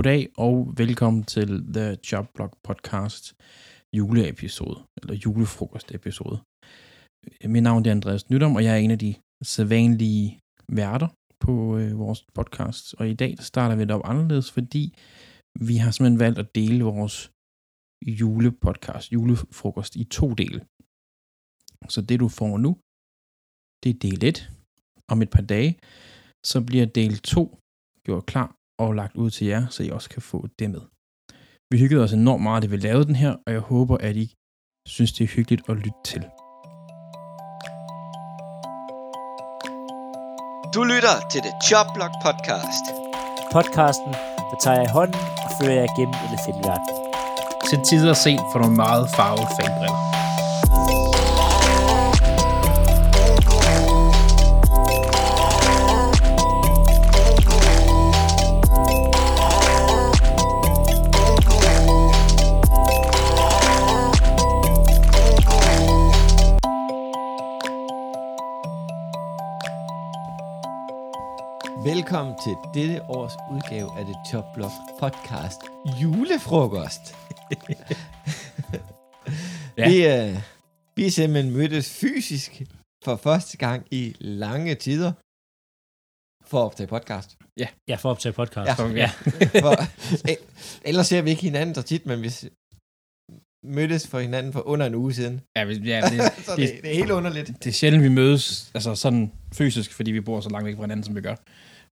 Goddag og velkommen til The Jobblock Podcast juleepisode, eller julefrokostepisode. Mit navn er Andreas Nydom, og jeg er en af de sædvanlige værter på øh, vores podcast. Og i dag starter vi det op anderledes, fordi vi har simpelthen valgt at dele vores julepodcast, julefrokost, i to dele. Så det du får nu, det er del 1. Om et par dage, så bliver del 2 gjort klar og lagt ud til jer, så I også kan få det med. Vi hyggede os enormt meget, at vi lavede den her, og jeg håber, at I synes, det er hyggeligt at lytte til. Du lytter til The Jobblock Podcast. Podcasten, der tager jeg i hånden og fører jer igennem elefantverden. Til tider sent for nogle meget farvede fanbriller. Til dette års udgave af The Jobblock Podcast julefrokost. Ja. ja. vi, øh, vi er simpelthen mødtes fysisk for første gang i lange tider for at optage podcast. Ja, for at optage podcast. Ja. Ja. ja. For, ellers ser vi ikke hinanden så tit, men vi mødtes for hinanden for under en uge siden. Ja, vi- ja det, så det, det er helt underligt. det er sjældent, vi mødes altså sådan fysisk, fordi vi bor så langt væk fra hinanden, som vi gør.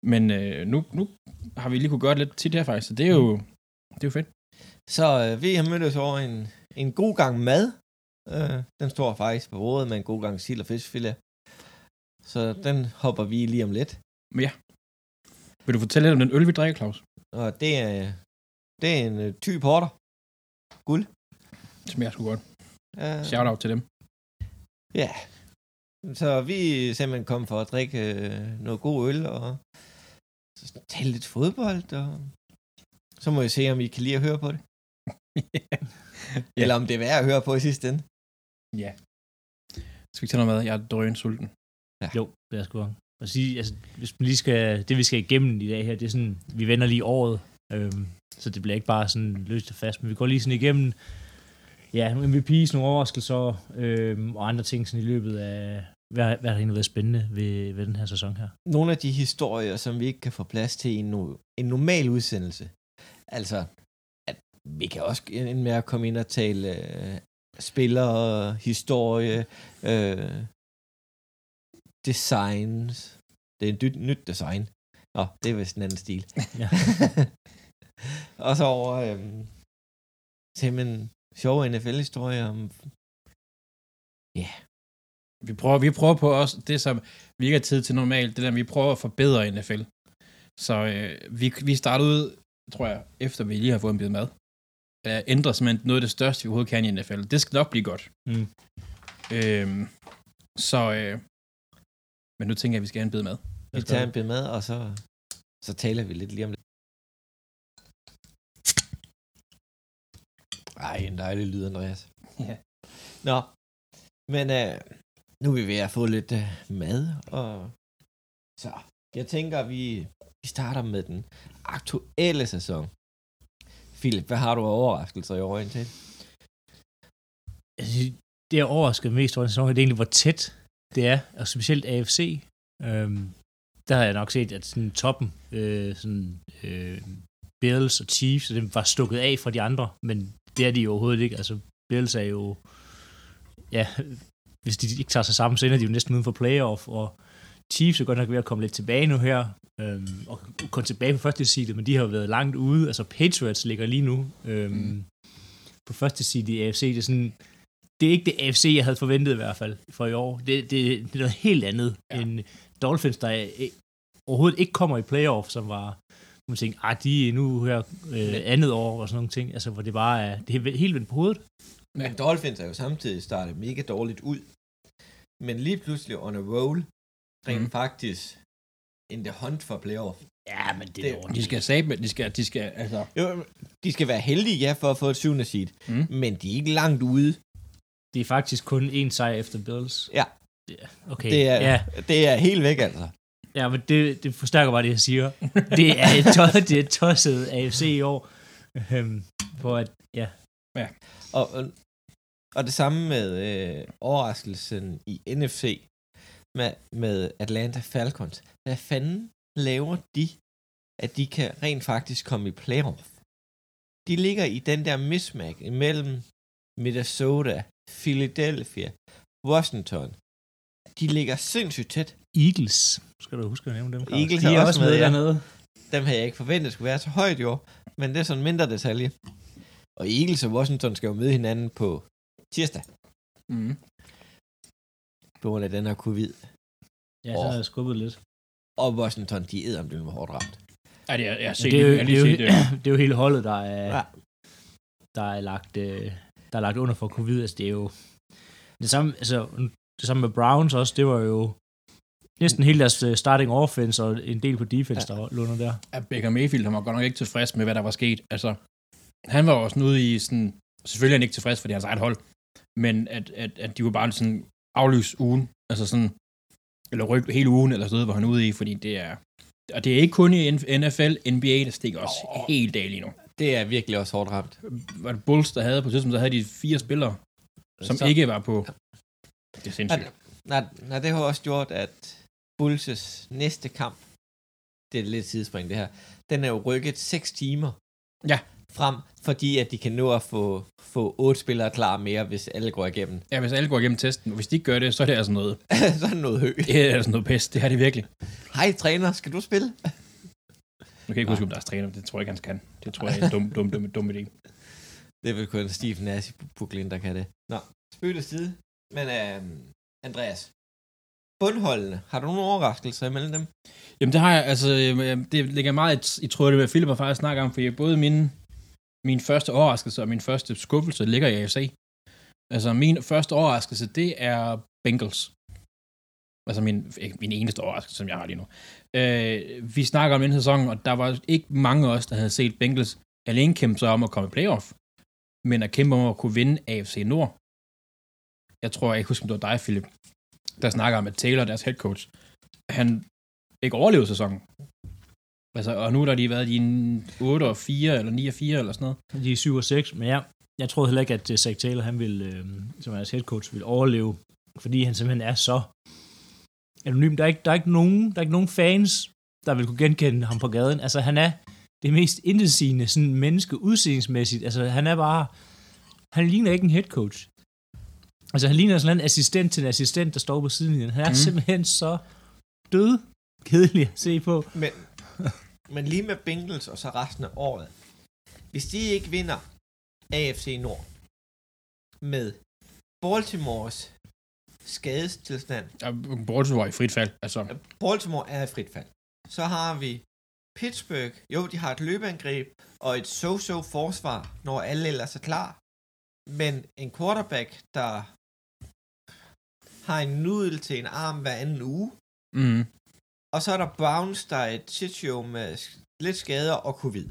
Men øh, nu, nu har vi lige kunne gøre det lidt tit her faktisk, så det er jo, det er jo fedt. Så øh, vi har mødtes over en, en god gang mad. Øh, den står faktisk på bordet med en god gang sild og fiskfilet. Så den hopper vi lige om lidt. Men ja, vil du fortælle lidt om den øl, vi drikker, Claus? Og det er, det er en øh, ty porter. Guld. Det smager sgu godt. Uh, Shout out til dem. Ja. Så vi er simpelthen kommet for at drikke øh, noget god øl og så tale lidt fodbold. Og så må jeg se, om I kan lide at høre på det. Ja. Eller om det er værd at høre på i sidste ende. Ja. Skal vi ikke tage noget mad? Jeg er drøn sulten. Jo, det er sgu at sige, altså, hvis man lige skal, det vi skal igennem i dag her, det er sådan, vi vender lige året, øhm, så det bliver ikke bare sådan løst og fast, men vi går lige sådan igennem, ja, nogle MVP's, nogle overraskelser, øhm, og andre ting sådan i løbet af, hvad, hvad har egentlig været spændende ved, ved den her sæson her. nogle af de historier, som vi ikke kan få plads til i en, no- en normal udsendelse. Altså, at vi kan også ende med at komme ind og tale øh, spillere, historie, øh, designs. Det er et nyt, nyt design. Nå, det er vist en anden stil. Ja. og så over øh, simpelthen sjove NFL-historier om... Vi prøver, vi prøver på også det, som vi ikke har tid til normalt, det der, vi prøver at forbedre NFL. Så øh, vi, vi startede ud, tror jeg, efter vi lige har fået en bid mad. At ændre simpelthen noget af det største, vi overhovedet kan i NFL. Det skal nok blive godt. Mm. Øhm, så, øh, men nu tænker jeg, at vi skal have en bid mad. Vi tager en bid med, og så, så taler vi lidt lige om det. Ej, en dejlig lyd, Andreas. Ja. Nå, men øh, nu er vi ved at få lidt øh, mad, og så jeg tænker, vi, vi starter med den aktuelle sæson. Philip, hvad har du af overraskelser i år indtil? Det jeg overraskede mest over den sæson, det er egentlig, hvor tæt det er, og specielt AFC. Øhm, der har jeg nok set, at sådan toppen, øh, sådan, øh, Bills og Chiefs, dem var stukket af fra de andre, men det er de jo overhovedet ikke. Altså, Bills er jo, ja, hvis de ikke tager sig sammen, så ender de jo næsten uden for playoff, og Chiefs er godt nok ved at komme lidt tilbage nu her, øhm, og komme tilbage på første side, men de har jo været langt ude. Altså, Patriots ligger lige nu øhm, mm. på første side i AFC. Det er sådan, det er ikke det AFC, jeg havde forventet i hvert fald for i år. Det, det, det er noget helt andet Ja. end Dolphins, der er, eh, overhovedet ikke kommer i playoff, som var, man tænkte, ah, de er nu her øh, andet år og sådan nogle ting, altså hvor det bare er, det er helt vendt på hovedet. Men Dolphins er jo samtidig startet mega dårligt ud. Men lige pludselig on a roll, rent mm. faktisk in the hunt for playoff. Ja, men det, Det- er. De skal sabe, de skal, de skal, altså, Jo, de skal være heldige, ja, for at få et syvende seed. Mm. Men de er ikke langt ude. Det er faktisk kun én sejr efter Bills. Ja. Okay. Det er, Ja, det er helt væk, altså. Ja, men det, det forstærker bare det, jeg siger. Det er et, to- det er et tosset AFC i år. Øhm, hvor at, ja, Og, og, og det samme med øh, overraskelsen i NFC med, med Atlanta Falcons. Hvad fanden laver de, at de kan rent faktisk komme i playoff? De ligger i den der mismatch imellem Minnesota, Philadelphia, Washington. De ligger sindssygt tæt. Eagles. Skal du huske at nævne dem? Eagles de er er også med, med ja. dernede. Dem havde jeg ikke forventet skulle være så højt i år, men det er sådan en mindre detalje. Og Eagles og Washington skal jo møde hinanden på tirsdag, Mm. på grund af den her covid. Ja, så har jeg skubbet lidt. Og Washington, de æder om det var hårdt ramt. Ja, det er, jeg har set, det, er har det, er jo, det. det er jo hele holdet, der er, Ja. der er lagt, øh, der er lagt under for covid. Altså, det er jo det samme, altså, det samme med Browns også. Det var jo næsten hele deres øh, starting offense og en del på defense, Ja. der lå der. at Baker Mayfield han var godt nok ikke tilfreds med, hvad der var sket. Altså, han var også ude i sådan, selvfølgelig er han ikke tilfreds, for det er hans eget hold, men at, at, at de var bare sådan aflyse ugen, altså sådan, eller ryk hele ugen, eller sådan noget, hvor han ude i, fordi det er, og det er ikke kun i NFL, NBA, der stikker også Åh. helt af lige nu. Det er virkelig også hårdt ramt. Var det Bulls, der havde på tidspunkt, der havde de fire spillere, som Så- ikke var på. Det er sindssygt. Nej, nej, det har også gjort, at Bulls' næste kamp, det er lidt tidsspring det her, den er jo rykket 6 timer Ja. Frem, fordi at de kan nå at få, få otte spillere klar mere, hvis alle går igennem. Ja, hvis alle går igennem testen, hvis de ikke gør det, så er det altså noget, så er det noget hø. det er altså noget pest. Det har det virkelig. Hej træner, skal du spille? Nu kan jeg ikke huske, om der er træner, det tror jeg ikke, han kan. Det tror jeg er en dum, dum, dum, dum idé. Det er vel kun Steve Nash i Brooklyn, der kan det. Nå, spøg til side. Men øhm, Andreas, bundholdene, har du nogle overraskelser imellem dem? Jamen det har jeg, altså, øh, det ligger meget i, i tråd det, hvad Philip har faktisk snakket om, for både min, min første overraskelse og min første skuffelse ligger i AFC. Altså min første overraskelse, det er Bengals. Altså min, min eneste overraskelse, som jeg har lige nu. Øh, vi snakker om den sæson, og der var ikke mange af os, der havde set Bengals alene kæmpe sig om at komme i playoff, men at kæmpe om at kunne vinde AFC Nord. Jeg tror, jeg ikke husker, om det var dig, Philip, der snakker om, at Taylor, deres head coach, han ikke overlevede sæsonen. Altså, og nu har de været i en 8 og 4, eller 9 og 4, eller sådan noget. De er 7 og 6, men ja, jeg troede heller ikke, at uh, Zach Taylor, han ville, øh, som er head coach, ville overleve, fordi han simpelthen er så anonym. Der er ikke, der er ikke, nogen, der er ikke nogen fans, der vil kunne genkende ham på gaden. Altså, han er det mest intetsigende sådan menneske udseendemæssigt. Altså, han er bare... Han ligner ikke en head coach. Altså, han ligner sådan en assistent til en assistent, der står på sidelinjen. Han er mm. simpelthen så død kedelig at se på. Men, men lige med Bengals og så resten af året. Hvis de ikke vinder AFC Nord med Baltimores skadestilstand, Ja, Baltimore var i frit fald. Altså, Baltimore er i frit fald. Så har vi Pittsburgh. Jo, de har et løbeangreb og et so-so forsvar, når alle ellers er klar. Men en quarterback, der har en nudel til en arm hver anden uge. mm, Og så er der Browns, der er et shit show med lidt skader og covid.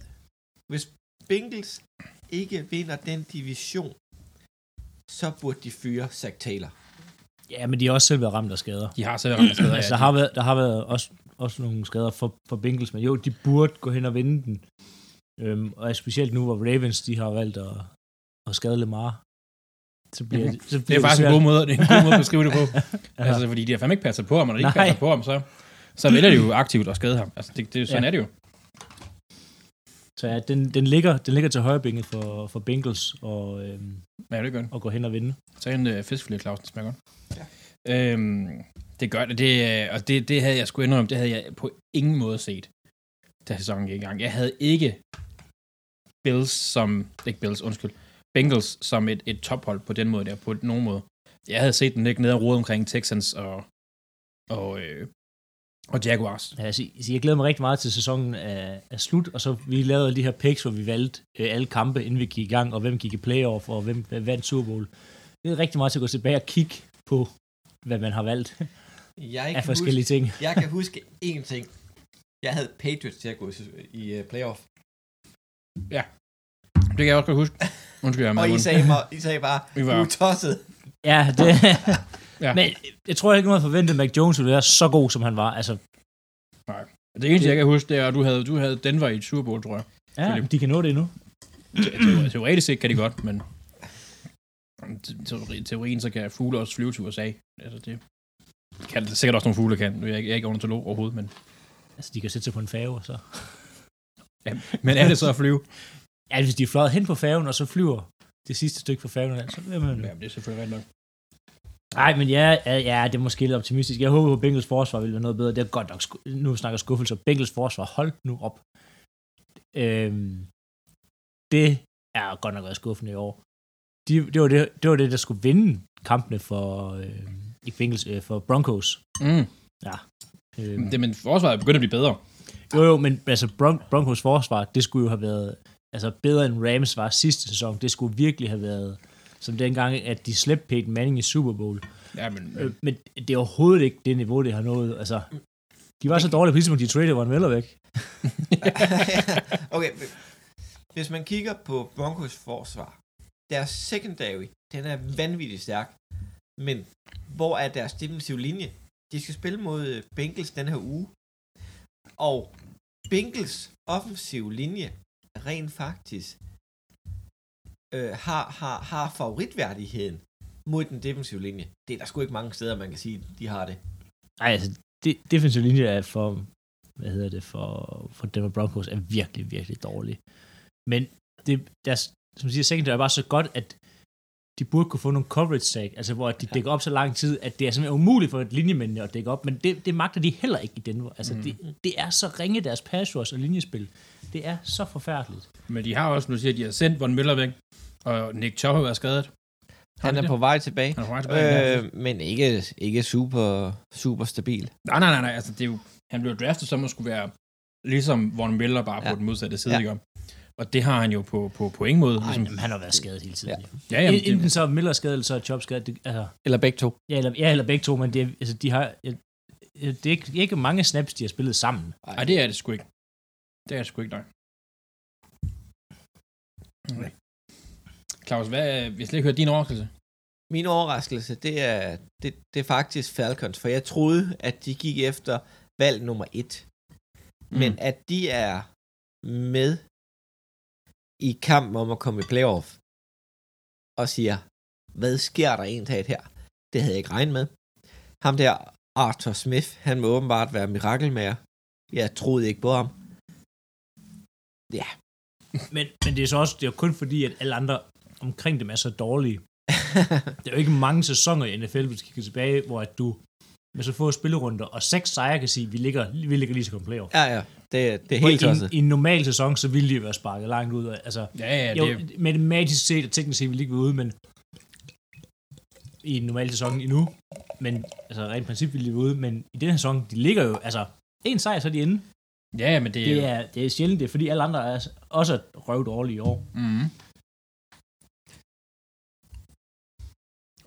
Hvis Bengals ikke vinder den division, så burde de fyre Zach Taylor. Ja, men de har også selv været ramt af skader. de har selv ramt steder. altså, der har været, der har været også, også nogle skader for, for Bengals, men jo, de burde gå hen og vinde den. Øhm, og specielt nu, hvor Ravens, de har valgt at, at skade Lamar. Så bliver, det, så Det bliver er faktisk en svært. god måde, det er en god måde at beskrive det på. Ja. Altså, fordi de har fandme ikke passet på ham, og når de ikke passer på ham, så, så vælger de jo aktivt at skade ham. Altså, det, det, sådan Ja. er det jo. Så ja, den, den, ligger, den ligger til højre benet for, for Bengals og, øhm, Ja, det gør det. og gå hen og vinde. Så en uh, fiskfilet Clausen smager godt. Ja. Øhm, det gør det, det øh, og det, det havde jeg sgu indrømme, det havde jeg på ingen måde set, da sæsonen gik i gang. Jeg havde ikke Bills som, ikke Bills, undskyld, Bengals som et, et tophold på den måde der, på nogen måde. Jeg havde set den ligge nede og rode omkring Texans og, og, øh, og Jaguars. Ja, altså, jeg glæder mig rigtig meget til sæsonen er, er slut, og så vi lavede de her picks, hvor vi valgte øh, alle kampe, inden vi gik i gang, og hvem gik i playoff, og hvem vandt Super Bowl. Det er rigtig meget til at gå tilbage og kigge på, hvad man har valgt Jeg af kan, forskellige huske, ting. jeg kan huske én ting. Jeg havde Patriots til at gå i- uh, playoff. Det kan jeg også godt huske. Undskyld, jeg er Og I sagde, mig, I sagde bare, du er tosset. Ja, det, Ja. ja. men jeg tror ikke, havde forventet, at Mac Jones ville være så god, som han var. Altså, Det eneste, jeg kan huske, det er, at du havde, du havde Denver i et Super Bowl, tror jeg. Ja, Philip. de kan nå det endnu. Teoretisk set kan de godt, men te- teori, teorien, så kan fugle også flyve til USA. Altså, det kan det sikkert også nogle fugle kan. Nu er jeg, ikke- jeg er ikke ornitolog overhovedet, men, Altså, de kan sætte sig på en færge, så... men er det så at flyve? Ja, hvis de er fløjet hen på færgen, og så flyver det sidste stykke fra færgen, så vil man... Ja, det er selvfølgelig rigtigt nok. Nej, men ja, ja, ja, det er måske lidt optimistisk. Jeg håber, at Bengals forsvar vil være noget bedre. Det er godt nok, nu snakker skuffelser. Bengals forsvar, hold nu op. Øhm, det er godt nok været skuffende i år. De, det, var det, det var det, der skulle vinde kampene for, øh, ikke Bengals, øh, for Broncos. Mm. Øhm, Det, men forsvaret er begyndt at blive bedre. jo, jo, men altså Bron- Broncos forsvar, det skulle jo have været altså bedre end Rams var sidste sæson. Det skulle virkelig have været som dengang, at de slæbte Peyton Manning i Super Bowl. Ja, men, Øh, men det er overhovedet ikke det niveau, det har nået. Altså, de var så dårlige på tidspunkt, de traded Von Miller væk. okay, hvis man kigger på Broncos forsvar, deres secondary, den er vanvittigt stærk, men hvor er deres defensive linje? De skal spille mod øh, Bengals den her uge, og Bengals offensive linje rent faktisk øh, har, har, har favoritværdigheden mod den defensive linje. Det er der sgu ikke mange steder, man kan sige, de har det. Nej, altså, det, defensive linje er for, hvad hedder det, for, for Denver Broncos er virkelig, virkelig dårlig. Men det, deres, som siger, secondary er bare så godt, at de burde kunne få nogle coverage sag, altså hvor de dækker op så lang tid, at det er simpelthen umuligt for et linjemændene at dække op, men det, det magter de heller ikke i Denver. Altså, mm. det, det er så ringe deres pass rush og linjespil. Det er så forfærdeligt. men de har også, nu siger de har sendt Von Miller væk, og Nick Chubb har været skadet. Han er det? på vej tilbage. Han er på vej tilbage. Øh, men ikke, ikke super, super stabil. Nej, nej, nej, nej. Altså, det er jo, han blev draftet som at skulle være ligesom Von Miller, bare ja. På den modsatte side, Ja. Og det har han jo på, på, på ingen måde. Ej, Ligesom, jamen, han har været skadet hele tiden. Ja. Ja. ja, jamen, Enten det, så er Miller skadet, eller så er Chubb skadet. Det, altså, Eller begge to. Ja, eller, ja, eller begge to, men det, er- altså, de har, det er ikke, ikke mange snaps, de har spillet sammen. ej, det er det sgu ikke. Det er det sgu ikke, nej. Okay. Claus, hvad, vi har slet ikke hørt din overraskelse. Min overraskelse, det er, det, det er faktisk Falcons, for jeg troede, at de gik efter valg nummer et. Mm. Men at de er med i kampen om at komme i playoff, og siger, hvad sker der egentlig her? Det havde jeg ikke regnet med. Ham der, Arthur Smith, han må åbenbart være mirakelmager. Jeg troede ikke på ham. Ja, Men, men det er så også det er kun fordi, at alle andre omkring dem er så dårlige. Der er jo ikke mange sæsoner i NFL, hvis du kigger tilbage, hvor at du med så få spillerunder og seks sejre kan sige, at vi ligger, vi ligger lige til at komme playoff. ja, ja. Det, det er helt i, tosset. I en normal sæson, så ville de jo være sparket langt ud. af- Altså, Ja, ja, jo, det, matematisk set og teknisk set ville de ikke være ude, men i en normal sæson endnu. Men altså rent princip ville de være ude, men i den her sæson, de ligger jo, altså en sejr, så er de inde. ja, ja, men det, Det er, det er sjældent, det er fordi alle andre er også røv dårlige i år. Mm.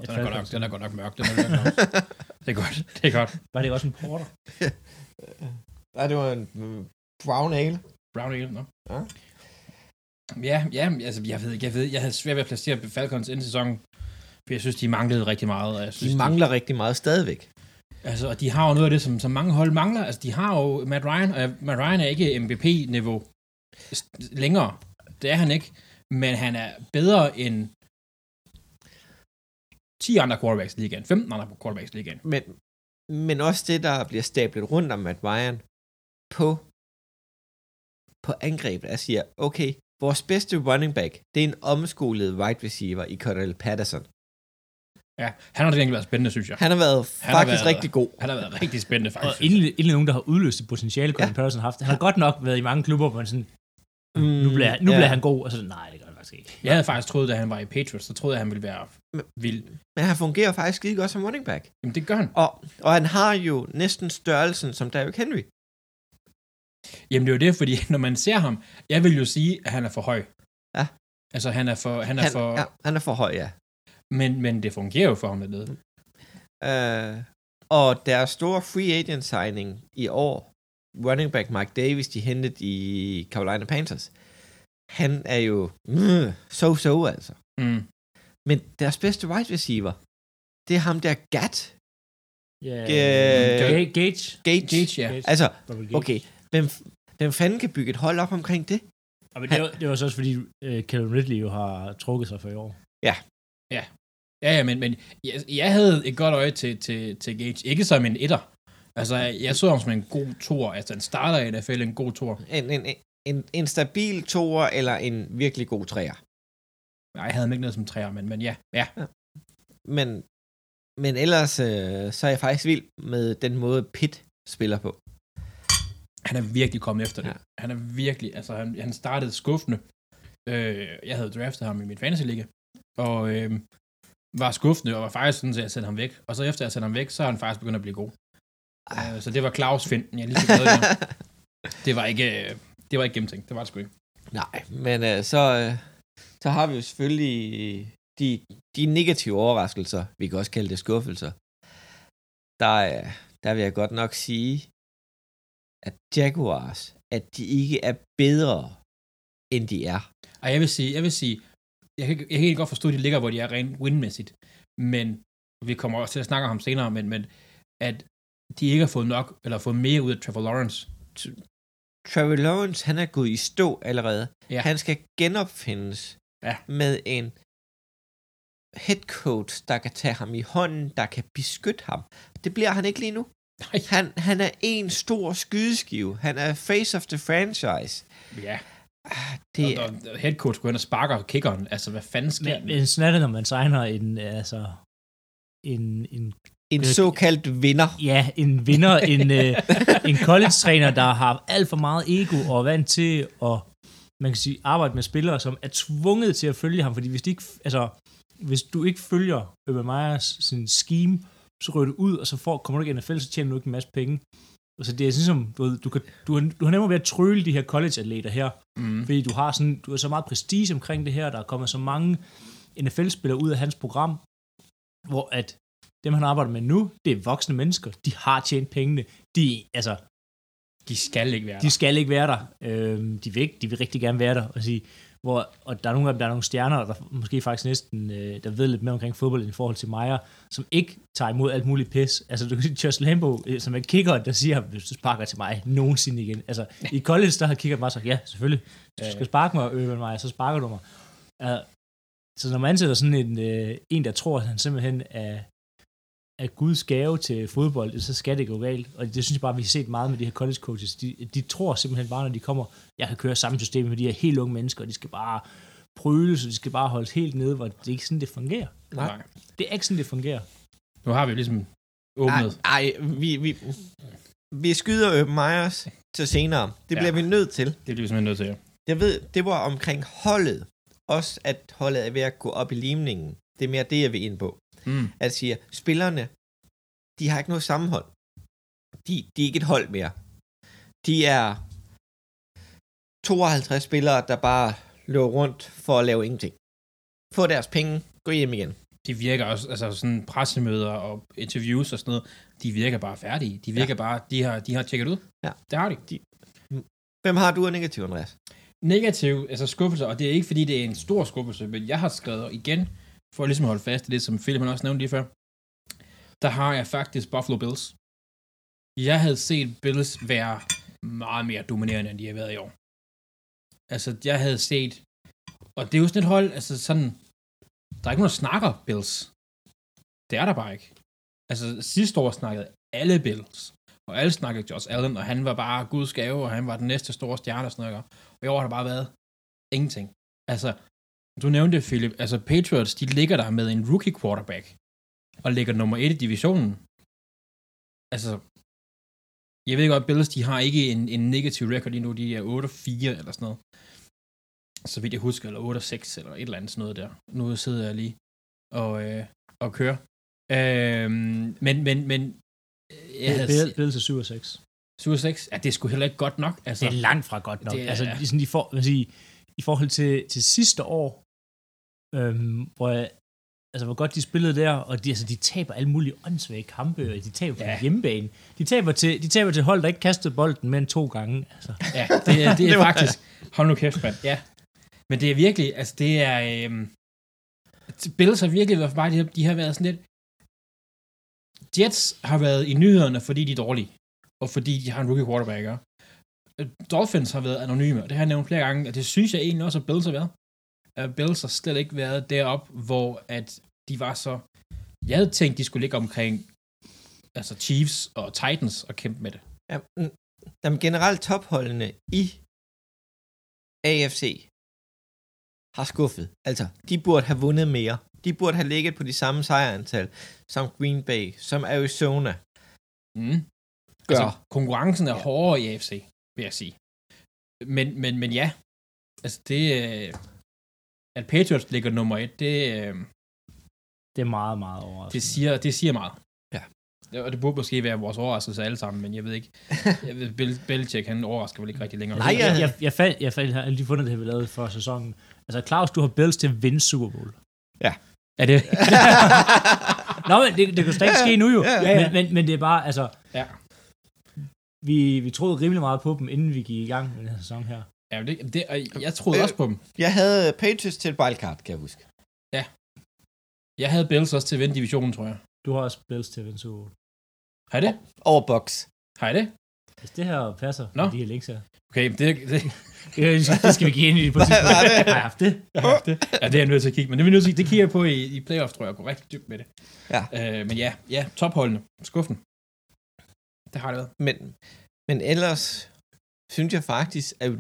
At Den er, godt nok, den er godt nok mørk. Den er det er godt. Det er godt. Var det også en porter? Nej, det var en mm, brown ale. Brown Ale, no? Ja. Ja, ja, altså, jeg ved ikke, jeg ved, jeg havde svært ved at placere Falcons inden sæsonen, for jeg synes, de manglede rigtig meget. og Jeg synes, De mangler rigtig meget stadigvæk. Altså, og de har jo noget af det, som, som mange hold mangler. Altså, de har jo Matt Ryan, og Matt Ryan er ikke MVP-niveau længere. Det er han ikke. Men han er bedre end 10 andre quarterbacks i ligaen, 15 andre quarterbacks i ligaen. Men, men også det, der bliver stablet rundt om Matt Ryan på, på angrebet. Jeg siger, okay, vores bedste running back, det er en omskolet wide receiver i Cordell Patterson. Ja, han har egentlig været spændende, synes jeg. Han har været Han har faktisk været- rigtig god. Han har været rigtig spændende, Og faktisk. jeg. endelig, endelig nogen, der har udløst det potentiale, Colin ja. Patterson har haft. Han har godt nok været i mange klubber, hvor man sådan, Mm, nu bliver, nu ja. bliver han god, og så nej, det gør faktisk ikke. Jeg havde faktisk troet, da han var i Patriots, så troede jeg, at han ville være vild. Men han fungerer faktisk skide godt som running back. Jamen, det gør han. Og, og han har jo næsten størrelsen som Derrick Henry. Jamen, det er jo det, fordi når man ser ham, jeg vil jo sige, at han er for høj. Ja. Altså, han er for... Han er Han, for ja, han er for høj, ja. men, men det fungerer jo for ham det. Uh, og deres store free agent signing i år, running back Mike Davis, de hentede i Carolina Panthers, han er jo mm, so-so altså. Mm. Men deres bedste wide receiver, det er ham der Gat. Ja, Øh, Ga- Gage. Gage. Gage, ja. Gage. Altså, Gage. okay, hvem, hvem fanden kan bygge et hold op omkring det? Og men det, var, det var så også fordi, uh, Kevin Ridley jo har trukket sig for i år. Ja, ja, men, men jeg, jeg havde et godt øje til, til, til Gage. Ikke som en etter. Altså, jeg så ham som en god tor. Altså, han starter i NFL en god tor. En, en, en, en stabil toer eller en virkelig god træer? Nej, jeg havde ikke noget som træer, men, men ja. ja. Men, men ellers øh, så er jeg faktisk vild med den måde Pitt spiller på. Han er virkelig kommet efter det. Ja. Ja. Han er virkelig, altså han, han startede skuffende. Øh, jeg havde draftet ham i mit fantasy liga, og øh, var skuffende, og var faktisk sådan, at jeg sendte ham væk. Og så efter jeg sendte ham væk, så er han faktisk begyndt at blive god. Øh, så det var Claus Finden, jeg lige lavet det. Det var ikke, øh, det var ikke gennemtænkt, det var det sgu ikke. Nej, men øh, så, øh, så har vi jo selvfølgelig de, de negative overraskelser, vi kan også kalde det skuffelser. Der, er- der vil jeg godt nok sige, at Jaguars, at de ikke er bedre, end de er. Og jeg vil sige, jeg vil sige, jeg kan, jeg kan egentlig godt forstå, at de ligger, hvor de er rent windmæssigt, men vi kommer også til at snakke om ham senere, men, men at de ikke har fået nok, eller fået mere ud af Trevor Lawrence. Trevor Lawrence, han er gået i stå allerede. Ja. Han skal genopfindes Ja. med en head coach, der kan tage ham i hånden, der kan beskytte ham. Det bliver han ikke lige nu. Nej. Han, han er en stor skydeskive. Han er face of the franchise. Ja, Ah, det... Er, og head coach går hen og sparker kickeren. Altså, hvad fanden sker Men, men sådan er det, når man signer en, altså, en, en, en såkaldt vinder. ja, en vinder, en, øh, en college-træner, der har alt for meget ego og er vant til at man kan sige, arbejde med spillere, som er tvunget til at følge ham, fordi hvis, de ikke, altså, hvis du ikke følger Urban Meyers sin scheme, så ryger du ud, og så får, kommer du ikke i NFL, så tjener du ikke en masse penge. Altså det er sådan som, du, ved, du, kan, du, har, du har nemmere ved at trylle de her college-atleter her, Mm. fordi du har, sådan, du har så meget prestige omkring det her, der er kommet så mange NFL-spillere ud af hans program, hvor at dem, han arbejder med nu, det er voksne mennesker. De har tjent pengene. De, altså, De skal ikke være de der. skal ikke være der. Øhm, de, vil ikke, de vil rigtig gerne være der. Og, sige, hvor, og der er nogle af dem, der er nogle stjerner, der måske faktisk næsten, øh, der ved lidt mere omkring fodbold i forhold til Meyer, som ikke tager imod alt muligt pis. Altså, du kan sige, Josh Lambo, øh, som er kicker, der siger, hvis du sparker til mig nogensinde igen. Altså, i college, der har kicker bare sagt, ja, selvfølgelig. Hvis du skal sparke mig, Øben mig, så sparker du mig. Uh, så når man ansætter sådan en, øh, en, der tror, at han simpelthen er, er Guds gave til fodbold, så skal det gå galt. Og det synes jeg bare, vi har set meget med de her college coaches. De, de tror simpelthen bare, når de kommer, jeg kan køre samme system med de her helt unge mennesker, og de skal bare prøves, og de skal bare holdes helt nede, hvor det er ikke sådan, det fungerer. Nej. Det er ikke sådan, det fungerer. Nu har vi jo ligesom åbnet. Ej, ej vi, vi, vi skyder Urban Meyers til senere. Det Ja. bliver vi nødt til. Det bliver vi simpelthen nødt til. Jeg ved, det var omkring holdet. Også at holdet er ved at gå op i limningen. Det er mere det, jeg vil ind på. Mm. At sige, spillerne, de har ikke noget sammenhold. De, de er ikke et hold mere. De er 52 spillere, der bare løber rundt for at lave ingenting. Få deres penge, gå hjem igen. De virker også, altså sådan pressemøder og interviews og sådan noget, de virker bare færdige. De virker ja. bare, de har, de har tjekket ud. Ja. Det har de. de. Hvem har du af negativ, Andreas? Negativ, altså skuffelse, og det er ikke fordi, det er en stor skuffelse, men jeg har skrevet igen, for ligesom at holde fast i det, som Philip også nævnte lige før, der har jeg faktisk Buffalo Bills. Jeg havde set Bills være meget mere dominerende, end de har været i år. Altså, jeg havde set, og det er jo sådan et hold, altså sådan, der er ikke nogen, der snakker Bills. Det er der bare ikke. Altså, sidste år snakkede alle Bills, og alle snakkede Josh Allen, og han var bare Guds gave, og han var den næste store stjerne og sådan noget. Og i år har der bare været ingenting. Altså, du nævnte det, Philip. Altså, Patriots, de ligger der med en rookie quarterback, og ligger nummer et i divisionen. Altså, jeg ved godt, Bills, de har ikke en, en negativ record lige nu. De er 8-4 eller sådan noget. Så vidt jeg husker, eller 8-6 eller et eller andet sådan noget der. Nu sidder jeg lige og, øh, og kører. Øhm, men, men, men... Jeg havde, Bills Bills er 7 og 6. 7 6? Ja, det er sgu heller ikke godt nok. Altså, Det er langt fra godt nok. Det er- altså, de, sådan, de får, hvad sige, I forhold til, til sidste år, øhm, hvor jeg, altså, hvor godt de spillede der, og de, altså, de taber alle mulige åndssvage kampe, og de taber på Ja. hjemmebane. De taber, til, de taber til hold, der ikke kastede bolden mere end to gange. Altså. Ja, det, er- det er Det var- faktisk... Hold nu kæft, mand. Ja. Men det er virkelig, altså det er... Øhm, Bills har virkelig været for mig, de har, de har været sådan lidt... Jets har været i nyhederne, fordi de er dårlige, og fordi de har en rookie quarterback. Dolphins har været anonyme, og det har jeg nævnt flere gange, og det synes jeg egentlig også, at Bills har været. At Bills har slet ikke været deroppe, hvor at de var så... Jeg havde tænkt, de skulle ligge omkring altså Chiefs og Titans og kæmpe med det. Ja, mm, jamen, generelt topholdene i AFC har skuffet. Altså, de burde have vundet mere. De burde have ligget på de samme sejrantal som Green Bay, som Arizona. Mm. Gør. Altså, konkurrencen er Ja. hårdere i AFC, vil jeg sige. Men, men, men ja, altså det... øh, At Patriots ligger nummer et, det, øh, Det er meget, meget overraskende. det, siger, det siger meget. Ja. Og det burde måske være vores overraskelse alle sammen, men jeg ved ikke. Jeg ved, Bel- Belichick, han overrasker vel ikke rigtig længere. Nej, jeg, jeg- jeg, jeg, fandt, jeg, fandt, jeg har lige fundet det, vi lavede for sæsonen. Altså, Claus, du har Bills til at vinde Super Bowl. Er det? Nå, men det, det kan slet ikke ske nu jo. Ja, ja, ja. Men, men, men det er bare, altså, ja. Vi, vi troede rimelig meget på dem, inden vi gik i gang med den her sæson her. ja det, det, og jeg troede Øh. også på dem. Jeg havde Patriots til et wildcard, kan jeg huske. Jeg havde Bills også til at vinde divisionen, tror jeg. Du har også Bills til at vinde Super Bowl. Har jeg det? Over box. Har jeg det? Hvis det her passer, Nå. med de her links her. Okay, det, det, Det skal, det skal vi give ind i på det? Har jeg haft det? jeg har haft det. Ja, det er jeg nødt til at kigge. Men det, er vi nødt til, det kigger jeg på i, i playoff, tror jeg. Jeg går rigtig dybt med det. Ja. Øh, men ja, ja, topholdene. Skuffen. Det har det været. Men, men ellers synes jeg faktisk, at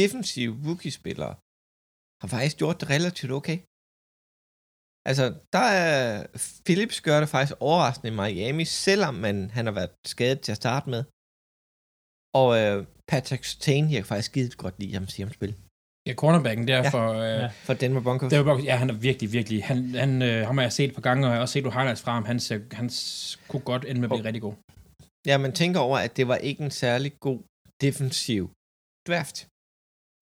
defensive rookie-spillere har faktisk gjort det relativt okay. Altså, der er Phillips gør det faktisk overraskende i Miami, selvom man, han har været skadet til at starte med. Og øh, Patrick Stain, jeg kan faktisk skide godt lide ham sige ham spil. Ja, cornerbacken der Ja. for... Øh, Ja. For Denver Broncos. Det var bare, ja, han er virkelig, virkelig... Han, han, øh, ham har jeg set et par gange, og jeg har også set du highlights fra ham. Han, ser, han kunne godt ende med at blive Og- rigtig god. Ja, man tænker over, at det var ikke en særlig god defensiv draft.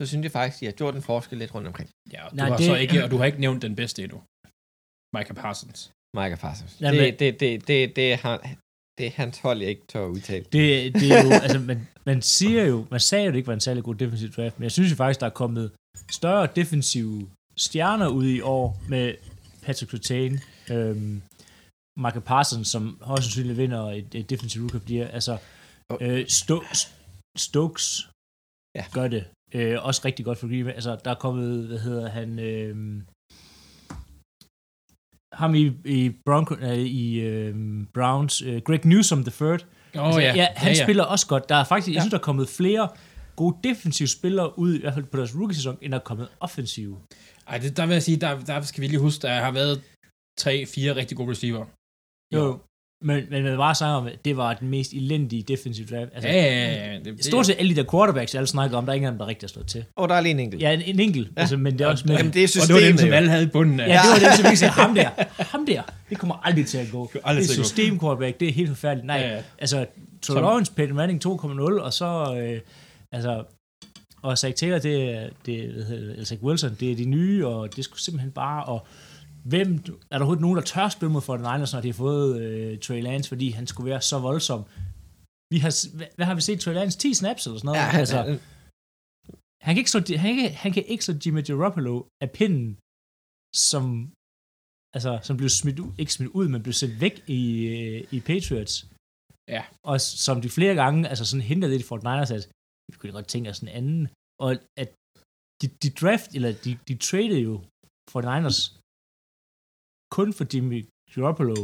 Så synes jeg faktisk, at de har gjort en forskel lidt rundt omkring. Ja, og du, Nej, har det- så ikke, og du har ikke nævnt den bedste endnu. Micah Parsons. Micah Parsons. Ja, det, men- det, det, det, det, er han, det er hans hold, jeg ikke tør at udtale. Det, det er jo, altså, man, man siger jo, man sagde jo, det ikke var en særlig god defensiv draft, men jeg synes jo faktisk, der er kommet større defensive stjerner ud i år med Patrick Surtain, øhm, Michael Parsons, som højst sandsynligt vinder et, et defensive rookie of the year. Altså, øh, Sto- Stokes Ja. gør det øh, også rigtig godt for Green Bay. Altså, der er kommet, hvad hedder han, øh, ham i, i, Bronco, øh, i øh, Browns, øh, Greg Newsom the third, Åh altså, ja. ja, han ja, ja, spiller også godt. Der er faktisk, jeg Ja. synes, der er kommet flere gode defensive spillere ud, i hvert fald på deres rookie-sæson, end der er kommet offensive. Ej, det, der vil jeg sige, der, der skal vi lige huske, der har været tre, fire rigtig gode receiver. Jo. Men, men man bare snakker om, at det var den mest elendige defensive draft. Altså, Ja, ja, ja. Det, det, Stort set alle de der quarterbacks, alle snakker om, der er ingen af dem, der rigtig har slået til. Og der er lige en enkelt. Ja, en, en enkelt, ja. altså, men det er også med, Jamen, det er Og det var dem, systemet som jo. alle havde i bunden af. Ja, det var det, som vi sagde, ham der, ham der, det kommer aldrig til at gå. Det aldrig er system quarterback, det er helt forfærdeligt. Nej, Ja, ja, ja. ja. altså, Trevor Lawrence, Peyton Manning 2.0, og så, øh, altså, og Zach Taylor, det er, det, hvad hedder det, Zach Wilson, det er de nye, og det skulle simpelthen bare, og hvem, er der overhovedet nogen, der tør spille mod for den Niners, når de har fået øh, Trey Lance, fordi han skulle være så voldsom. Vi har, hvad, hvad har vi set? Trey Lance 10 snaps eller sådan noget? Ja, han, altså, altså, han kan ikke slå, han kan, han kan ikke slå Jimmy Garoppolo af pinden, som, altså, som blev smidt ud, ikke smidt ud, men blev sendt væk i, øh, i Patriots. Ja. Og som de flere gange, altså sådan henter lidt i Fort Niners, at vi kunne godt tænke os en anden. Og at de, de draft, eller de, de traded jo Fort Niners kun for Jimmy Garoppolo,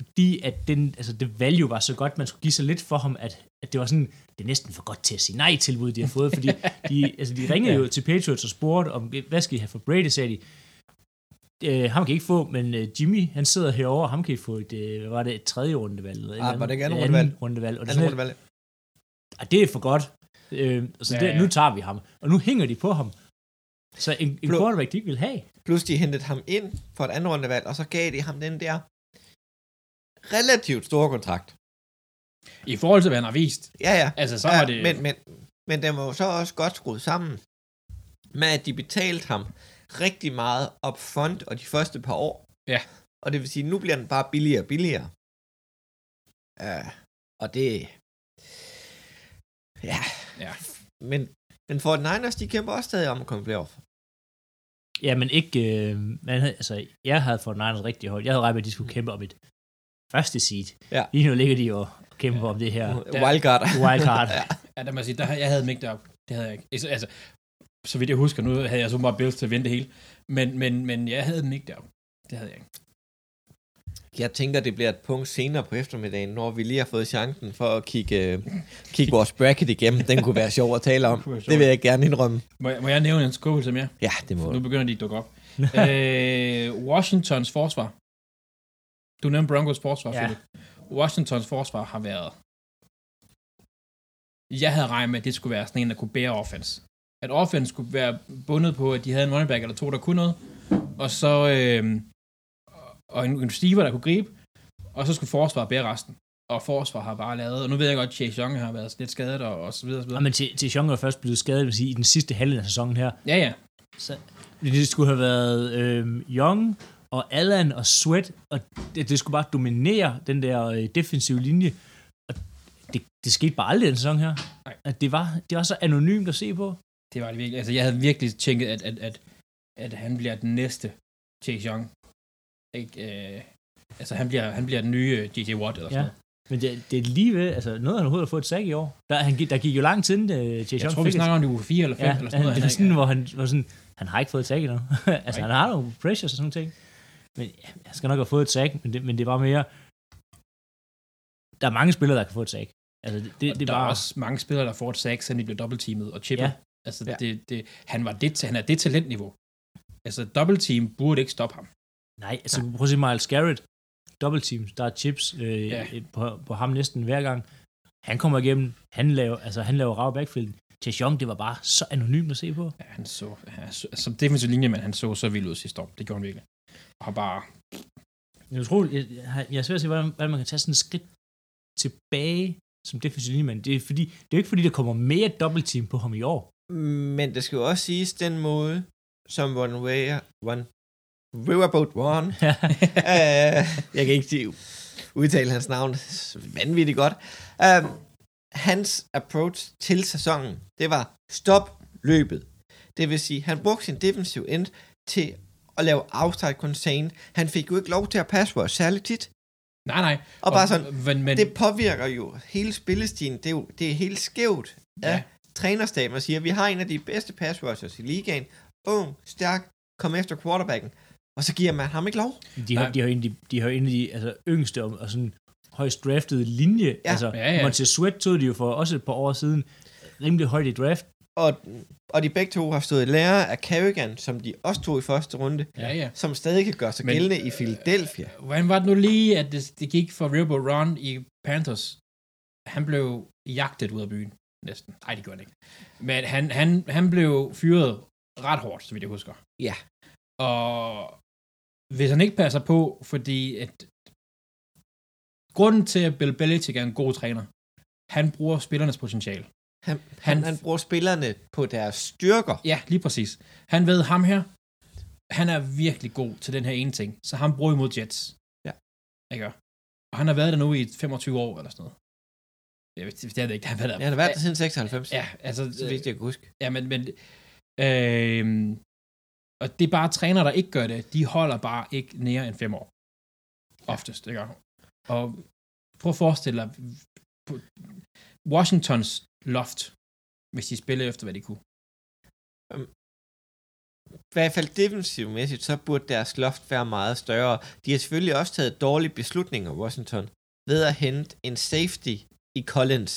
fordi at den, altså det value var så godt, man skulle give sig lidt for ham, at, at det var sådan, det er næsten for godt til at sige nej til, de har fået, fordi de, altså de ringede jo til Patriots og spurgte, om, hvad skal I have for Brady, sagde de. Øh, ham kan I ikke få, men øh, Jimmy, han sidder herovre, ham kan I få et, øh, hvad var det, et tredje rundevalg? Eller Ah, eller var det ikke andet- anden rundevalg? rundevalg. Og det, er anden sådan, rundevalg. "Ah, det er for godt. Øh, så Ja, det, ja. nu tager vi ham. Og nu hænger de på ham. Så en, en Blå- quarterback, de ikke vil have. Plus de hentede ham ind for et andet rundevalg, og så gav de ham den der relativt store kontrakt. I forhold til, hvad han har vist. Ja, ja. Altså, så ja, var det... Men, men, men den var jo så også godt skruet sammen med, at de betalte ham rigtig meget up front og de første par år. Ja. Og det vil sige, nu bliver den bare billigere og billigere. Uh, og det... Ja. Ja. Men, men for Niners, de kæmper også stadig om at komme playoff. Ja, men ikke... Øh, man havde, altså, jeg havde fået Niners rigtig højt. Jeg havde regnet med, at de skulle kæmpe om et første seed. Ja. Lige nu ligger de jo og kæmper om det her Wildcard. wildcard. Ja, der må jeg sige, der, jeg havde dem ikke deroppe. Det havde jeg ikke. Altså, Altså, så vidt jeg husker, nu havde jeg så meget Bills til at vinde det hele. Men, men, men jeg havde dem ikke deroppe. Det havde jeg ikke. Jeg tænker, det bliver et punkt senere på eftermiddagen, når vi lige har fået chancen for at kigge, øh, kigge vores bracket igennem. Den kunne være sjov at tale om. sjov. Det vil jeg gerne indrømme. Må jeg, må jeg nævne en skuffelse mere? Ja, det må Nu begynder de at dukke op. øh, Washingtons forsvar. Du nævnte Broncos forsvar, Ja. ja. Philip. Washingtons forsvar har været... Jeg havde regnet med, at det skulle være sådan en, der kunne bære offense. At offense skulle være bundet på, at de havde en running back eller to, der kunne noget. Og så... Øh, og en, receiver, der kunne gribe. Og så skulle forsvar bære resten. Og forsvar har bare lavet... Og nu ved jeg godt, at Chase Young har været lidt skadet og, og så videre. Og så Ja, videre. men til, til Jean er først blevet skadet vil sige, i den sidste halvdel af sæsonen her. Ja, ja. Så det skulle have været øh, Young og Allen og Sweat, og det, det skulle bare dominere den der øh, defensive linje. Og det, det skete bare aldrig den sæson her. Nej. At det var, det var så anonymt at se på. Det var det virkelig. Altså, jeg havde virkelig tænkt, at, at, at, at han bliver den næste Chase Young. Ikke, øh, altså, han bliver, han bliver den nye øh, DJ Watt eller sådan Ja. noget. Men det, det er lige ved, altså noget han overhovedet har fået et sack i år. Der, han, der gik jo lang tid, inden uh, Chase Jeg Young tror, vi snakker om det uge 4 eller 5 Ja, eller sådan noget. det Han er sådan, hvor han var sådan, han har ikke fået et sack endnu. altså, han har nogle pressures og sådan ting. Men ja, jeg skal nok have fået et sack, men det, men det er bare mere... Der er mange spillere, der kan få et sack. Altså, det, det, og det der er er bare... også mange spillere, der får et sack, selvom de bliver dobbeltteamet og chippet. Ja. Altså, Ja. Det, det, han, var det, han er det talentniveau. Altså, double team burde ikke stoppe ham. Nej, altså prøv at se Miles Garrett. Double team, der er chips øh, Ja. ja. på, på ham næsten hver gang. Han kommer igennem, han laver, altså, han laver rav backfield. Chase Young, det var bare så anonymt at se på. Ja, han så, så som defensiv linjemand, han så så vild ud sidste år. Det gjorde han virkelig. Og har bare... Jeg, tror, jeg, jeg, jeg er svært at se, hvordan, hvordan man kan tage sådan et skridt tilbage som defensiv linjemand. Det er, fordi, det er jo ikke fordi, der kommer mere double team på ham i år. Men det skal jo også siges den måde, som One Way, One Riverboat One, øh, jeg kan ikke sige- udtale hans navn vanvittigt godt. Um, hans approach til sæsonen, det var stop løbet. Det vil sige, han brugte sin defensive end til at lave outside contain. Han fik jo ikke lov til at passe rush særligt tit. Nej, nej. Og bare sådan, men, men, Det påvirker jo hele spillestilen. Det er jo det er helt skævt af Ja. trænerstaben og siger, vi har en af de bedste pass rushers i ligaen. Ung, stærk, kom efter quarterbacken. Og så giver man ham ikke lov. De har, de har, en, de, de har en af de altså, yngste og, og sådan højst draftede linje. Ja. Altså, Ja, ja. Montez Sweat tog de jo for også et par år siden rimelig højt i draft. Og, og de begge to har stået lærer af Kerrigan, som de også tog i første runde, ja, ja. som stadig kan gøre sig Men- gældende i Philadelphia. Hvordan var det nu lige, at det, det gik for Riverboat Ron i Panthers? Han blev jagtet ud af byen, næsten. Nej, det gjorde han ikke. Men han, han, han blev fyret ret hårdt, så vidt jeg husker. Ja. Og hvis han ikke passer på, fordi at grunden til, at Bill Belichick er en god træner, han bruger spillernes potentiale. Han, han, han bruger spillerne på deres styrker. Ja, lige præcis. Han ved ham her, han er virkelig god til den her ene ting, så han bruger imod Jets. Ja. Ikke? Og han har været der nu i 25 år eller sådan noget. Jeg ved, det er det ikke, han har været der. Ja, han har været der siden 96, Ja, altså... så vidt jeg kan huske. Ja, men... men øh, og det er bare træner, der ikke gør det. De holder bare ikke nære end fem år. Oftest, ikke? Og prøv at forestille dig Washingtons loft, hvis de spillede efter, hvad de kunne. Øhm, I hvert fald defensivmæssigt, så burde deres loft være meget større. De har selvfølgelig også taget dårlige beslutninger, Washington, ved at hente en safety i Collins,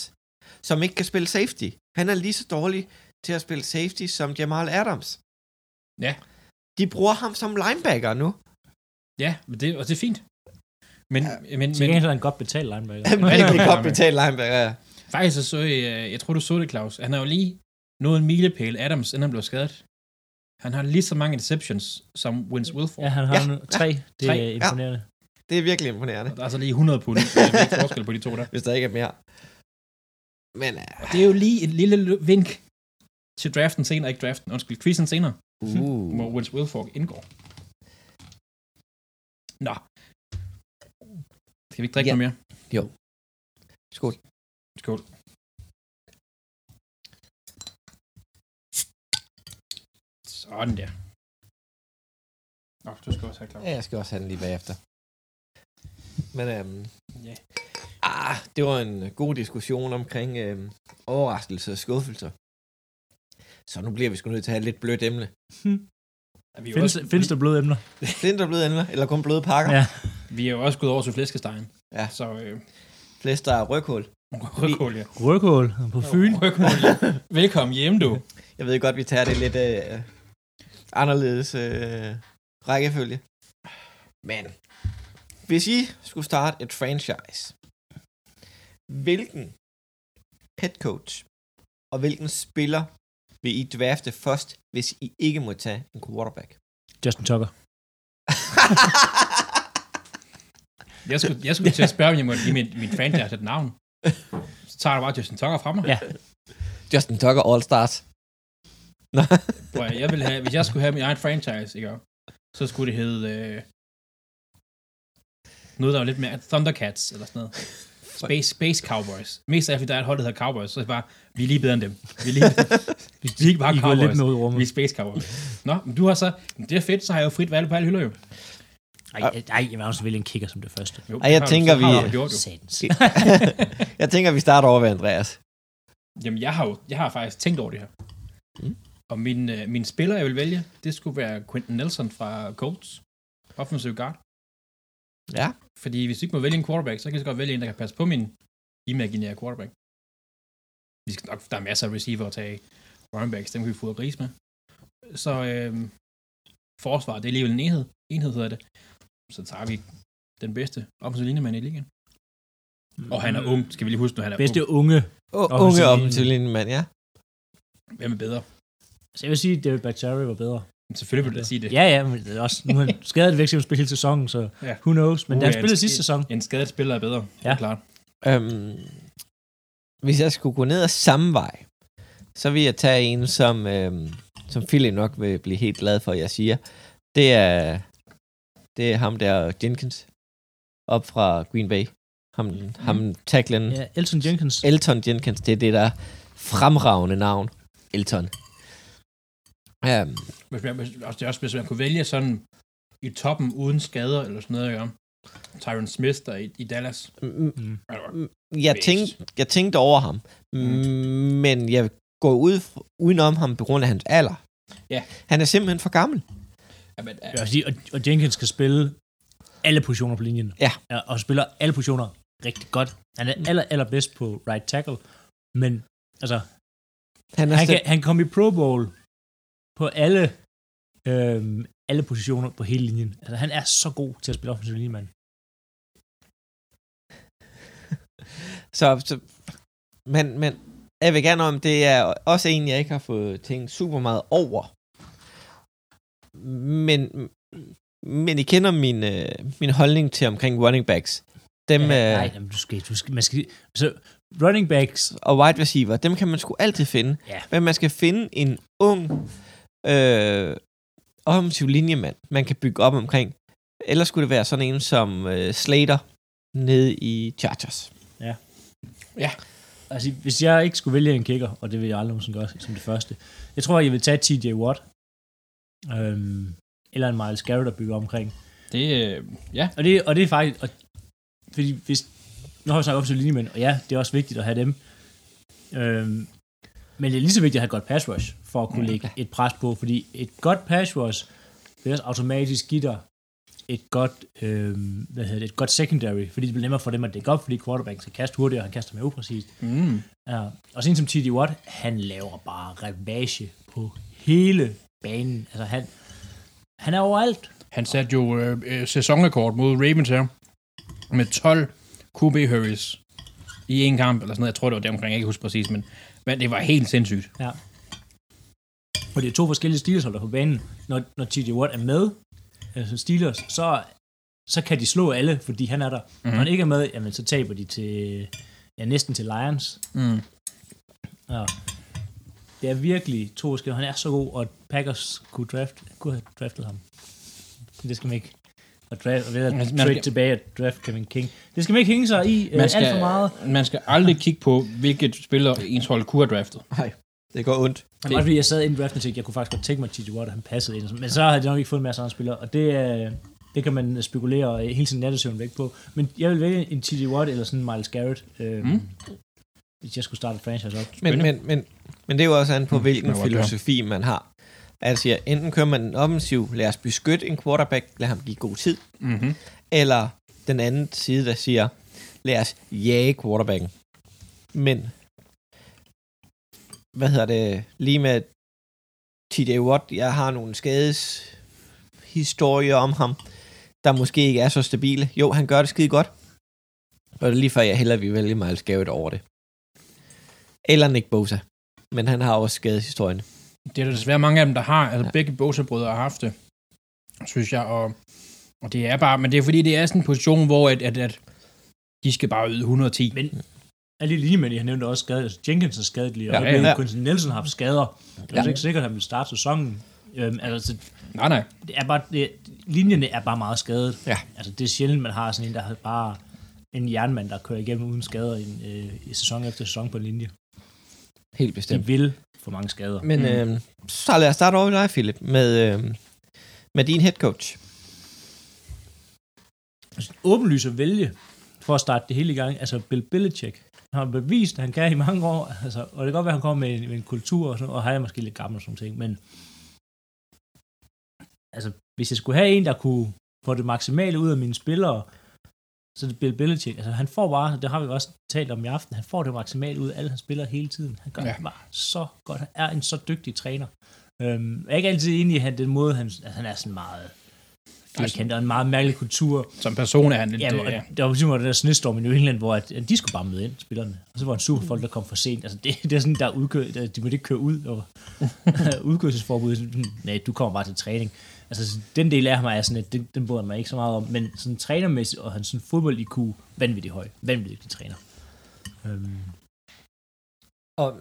som ikke kan spille safety. Han er lige så dårlig til at spille safety som Jamal Adams. Ja. De bruger ham som linebacker nu. Ja, men det, og det er fint. Men, ja, men, men gengæld er han godt betalt linebacker. Han er rigtig godt betalt linebacker. ja. faktisk så så jeg, øh, jeg tror du så det, Claus, han har jo lige nået en milepæl, Adams, inden han blev skadet. Han har lige så mange interceptions som Vince Wilfork. Ja, han har Ja, nu tre. Det Tre, er ja. imponerende. Det er virkelig imponerende, Der er så lige 100 pund. Der er forskel på de to der. hvis der ikke er mere. Men Og det er jo lige et lille vink til draften senere, ikke draften, undskyld, quizzen senere, uh, hvor Vince Wilfork indgår. Nå. Skal vi ikke drikke Ja. noget mere? skål. Skål. Sådan der. Nå, du skal også have klar. Ja, jeg skal også have den lige bagefter. Men øhm, Ja. ah, det var en god diskussion omkring øhm, overraskelser og skuffelser. Så nu bliver vi sgu nødt til at have et lidt blødt emne. Ja, vi, er Findes, også, findes der bløde emner? Findes der bløde emner, eller kun bløde pakker? Ja. vi er jo også gået over til flæskestegen. Ja. Så øh, Flest der er røghul. rødkål, ja. Rødkål på Fyn. Rødkål, ja. Velkommen hjem, du. Jeg ved godt, vi tager det lidt øh, anderledes øh, rækkefølge. Men hvis I skulle starte et franchise, hvilken head coach og hvilken spiller vil I drafte først, hvis I ikke må tage en quarterback? Justin Tucker. Jeg skulle, jeg skulle til at spørge, om jeg måtte give min, min franchise et navn. Så tager du bare Justin Tucker fra mig. Ja. Justin Tucker All Stars. Nå. Jeg vil have, hvis jeg skulle have min egen franchise, ikke? så skulle det hedde øh, noget, der var lidt mere Thundercats, eller sådan noget. Space, Space Cowboys. Mest af, fordi der er et hold, der hedder Cowboys, så er det bare, vi er lige bedre end dem. Vi er, lige, vi er ikke bare I Cowboys. lidt med rummet. Vi er Space Cowboys. Nå, men du har så, det er fedt, så har jeg jo frit valg på alle hylder jo. Ej, ej, jeg også vælge en kicker som det første. jo Ej, jeg tænker, du, vi- gjort, jeg tænker, vi starter over ved Andreas. Jamen, jeg har jo jeg har faktisk tænkt over det her. Mm. Mm. Og min, øh, min spiller, jeg vil vælge, det skulle være Quentin Nelson fra Colts. Offensive guard. Ja. Fordi hvis du ikke må vælge en quarterback, så kan jeg så godt vælge en, der kan passe på min imaginære quarterback. Vi skal nok, der er masser af receiver at tage. Running backs, dem kan vi få gris med. Så øh, forsvar, det er alligevel en enhed. Enhed hedder det. Så tager vi den bedste offensive linjemand i ligaen. Og han er ung, skal vi lige huske, når han er Bedste ung. unge. O- unge Offensiv offensiv linjemand, ja. Hvem er bedre? Så jeg vil sige, at David Bakhtiari var bedre. Men Selvfølgelig vil jeg sige det. Ja, ja, men det er også, nu er han skadet væk, til at spille hele sæsonen, så Ja. who knows. Men Uh, da han ja, spillede sidste sæson, En skadet spiller er bedre. Ja. Er klart. Øhm, hvis jeg skulle gå ned ad samme vej, så vil jeg tage en, som, øhm, som Philip nok vil blive helt glad for, jeg siger. Det er, det er ham der, Jenkins, op fra Green Bay. Ham, mm. ham tacklen, ja, Elton Jenkins. Elton Jenkins, det er det der fremragende navn. Elton. Um, Hvis man, hvis, også, det er også, hvis man kunne vælge sådan i toppen uden skader eller sådan noget, ja. Tyron Smith der i, i Dallas. Mm. Mm, jeg, Bedst. tænkte, jeg tænkte over ham, mm. men jeg går ud udenom ham på grund af hans alder. Ja. Han er simpelthen for gammel. Ja, men, Jeg sige, og, og Jenkins kan spille alle positioner på linjen. Ja. ja og spiller alle positioner rigtig godt. Han er aller, allerbedst på right tackle, men altså, Han er han kan, han kom i Pro Bowl på alle, øhm, alle positioner på hele linjen. Altså, han er så god til at spille offensiv linjemand. så, så, men, men jeg vil gerne om, det er også en, jeg ikke har fået tænkt super meget over. Men, men I kender min, øh, min holdning til omkring running backs. Dem, ja, øh, nej, jamen, du skal, du skal, man skal, så running backs, og wide receiver, dem kan man sgu altid finde. Ja. Men man skal finde en ung øh, offensiv linjemand, man kan bygge op omkring. Ellers skulle det være sådan en som øh, Slater nede i Chargers. altså hvis jeg ikke skulle vælge en kicker, og det vil jeg aldrig nogensinde gøre som det første, jeg tror, jeg vil tage TJ Watt, øhm, eller en Miles Garrett at bygge omkring. det, øh, ja, Og det, og det er faktisk, og, fordi hvis, nu har vi snakket til linjemænd, og ja, det er også vigtigt at have dem. Øhm, men det er lige så vigtigt at have et godt pass rush, for at kunne Ja. lægge et pres på, fordi et godt pass rush vil også automatisk give dig et godt, øhm, hvad hedder det, et godt secondary, fordi det bliver nemmere for dem at dække op, fordi quarterbacken skal kaste hurtigere, og han kaster mere upræcist. mm, Ja. Og sådan som T.D. Watt, han laver bare ravage på hele banen. Altså han, han er overalt. han satte jo øh, øh, sæsonrekord mod Ravens her, med 12 QB hurries i en kamp, eller sådan noget. Jeg tror, det var det omkring, jeg kan ikke huske præcis, men, men det var helt sindssygt. Og det er to forskellige Steelers holder på banen. Når, når T.J. Watt er med, altså Steelers, så, så kan de slå alle, fordi han er der. Mm. Når han ikke er med, jamen, så taber de til, ja, næsten til Lions. Mm. Ja. Det er virkelig to forskellige. Han er så god, og Packers kunne, draft, kunne have draftet ham. Det skal man ikke. Og draft, og ved at Man- man trade skal- tilbage at draft Kevin King. Det skal man ikke hænge sig i Man skal, alt for meget. man skal aldrig kigge på, hvilket spiller ens hold kunne have draftet. Nej, det går ondt. Det var også fordi, jeg sad inden i draften og tænkte, jeg kunne faktisk godt tænke mig, at T.J. Watt, han passede ind. Men så havde de nok ikke fået en masse andre spillere. Og det er, Det kan man spekulere hele sin nattesøvn væk på. Men jeg vil vælge en T.J. Watt eller sådan en Miles Garrett, øh, Mm. hvis jeg skulle starte et franchise op. Men, men, men, men det er jo også an på, Mm, hvilken filosofi man har. Altså, enten kører man en offensiv, lad os beskytte en quarterback, lad ham give god tid, Mm-hmm. eller den anden side, der siger, lad os jage quarterbacken. Men, hvad hedder det, lige med TJ Watt, jeg har nogle skades historier om ham, der måske ikke er så stabile. Jo, han gør det skide godt. Og det er lige før, jeg hellere vil vælge Miles Garrett over det. Eller Nick Bosa. Men han har også skadeshistorien. Det er der desværre mange af dem, der har. Altså Ja. begge Bosa-brødre har haft det, synes jeg. Og, og det er bare, men det er fordi, det er sådan en position, hvor at, at, at de skal bare yde 110. Men alle de linjemænd, jeg nævnte også skadet. Altså, Jenkins er skadet lige, og Ja, ja, ja. Quentin Nelson har haft skader. Det er Ja. ikke sikkert, at han vil starte sæsonen. Øhm, altså, Nej, nej. det er bare, det, linjerne er bare meget skadet. Ja. Altså, det er sjældent, man har sådan en, der har bare en jernmand, der kører igennem uden skader i, en, øh, i sæson efter sæson på en linje. Helt De bestemt. vil få mange skader. Men Mm. øh, så lad os starte over ved dig, Philip, med, øh, med din head coach. Altså, åbenlyst at vælge for at starte det hele i gang. Altså, Bill Belichick han har bevist, at han kan i mange år. Altså, og det kan godt være, at han kommer med en, med en kultur, og, sådan, og han er måske lidt gammel og sådan ting, men altså, hvis jeg skulle have en, der kunne få det maksimale ud af mine spillere, så det Bill Belichick. Altså, han får bare, det har vi også talt om i aften, han får det maksimale ud af alle hans spillere hele tiden. Han gør ja. det bare så godt. Han er en så dygtig træner. Øhm, jeg er ikke altid enig i han, den måde, han, altså, han er sådan meget firkantet og en meget mærkelig kultur. Som person er han lidt... Ja, og ja. der var ligesom den der snestorm i New England, hvor at, at de skulle bare møde ind, spillerne. Og så var en superfolk, der kom for sent. Altså, det, det er sådan, der er udkø, der, de måtte ikke køre ud, og udkørselsforbud. Nej, du kommer bare til træning. Altså, den del af ham er sådan, at den, den bryder mig ikke så meget om. Men sådan trænermæssigt, og hans sådan fodbold-IQ, vanvittigt høj. Vanvittigt dygtig træner. Øhm, Og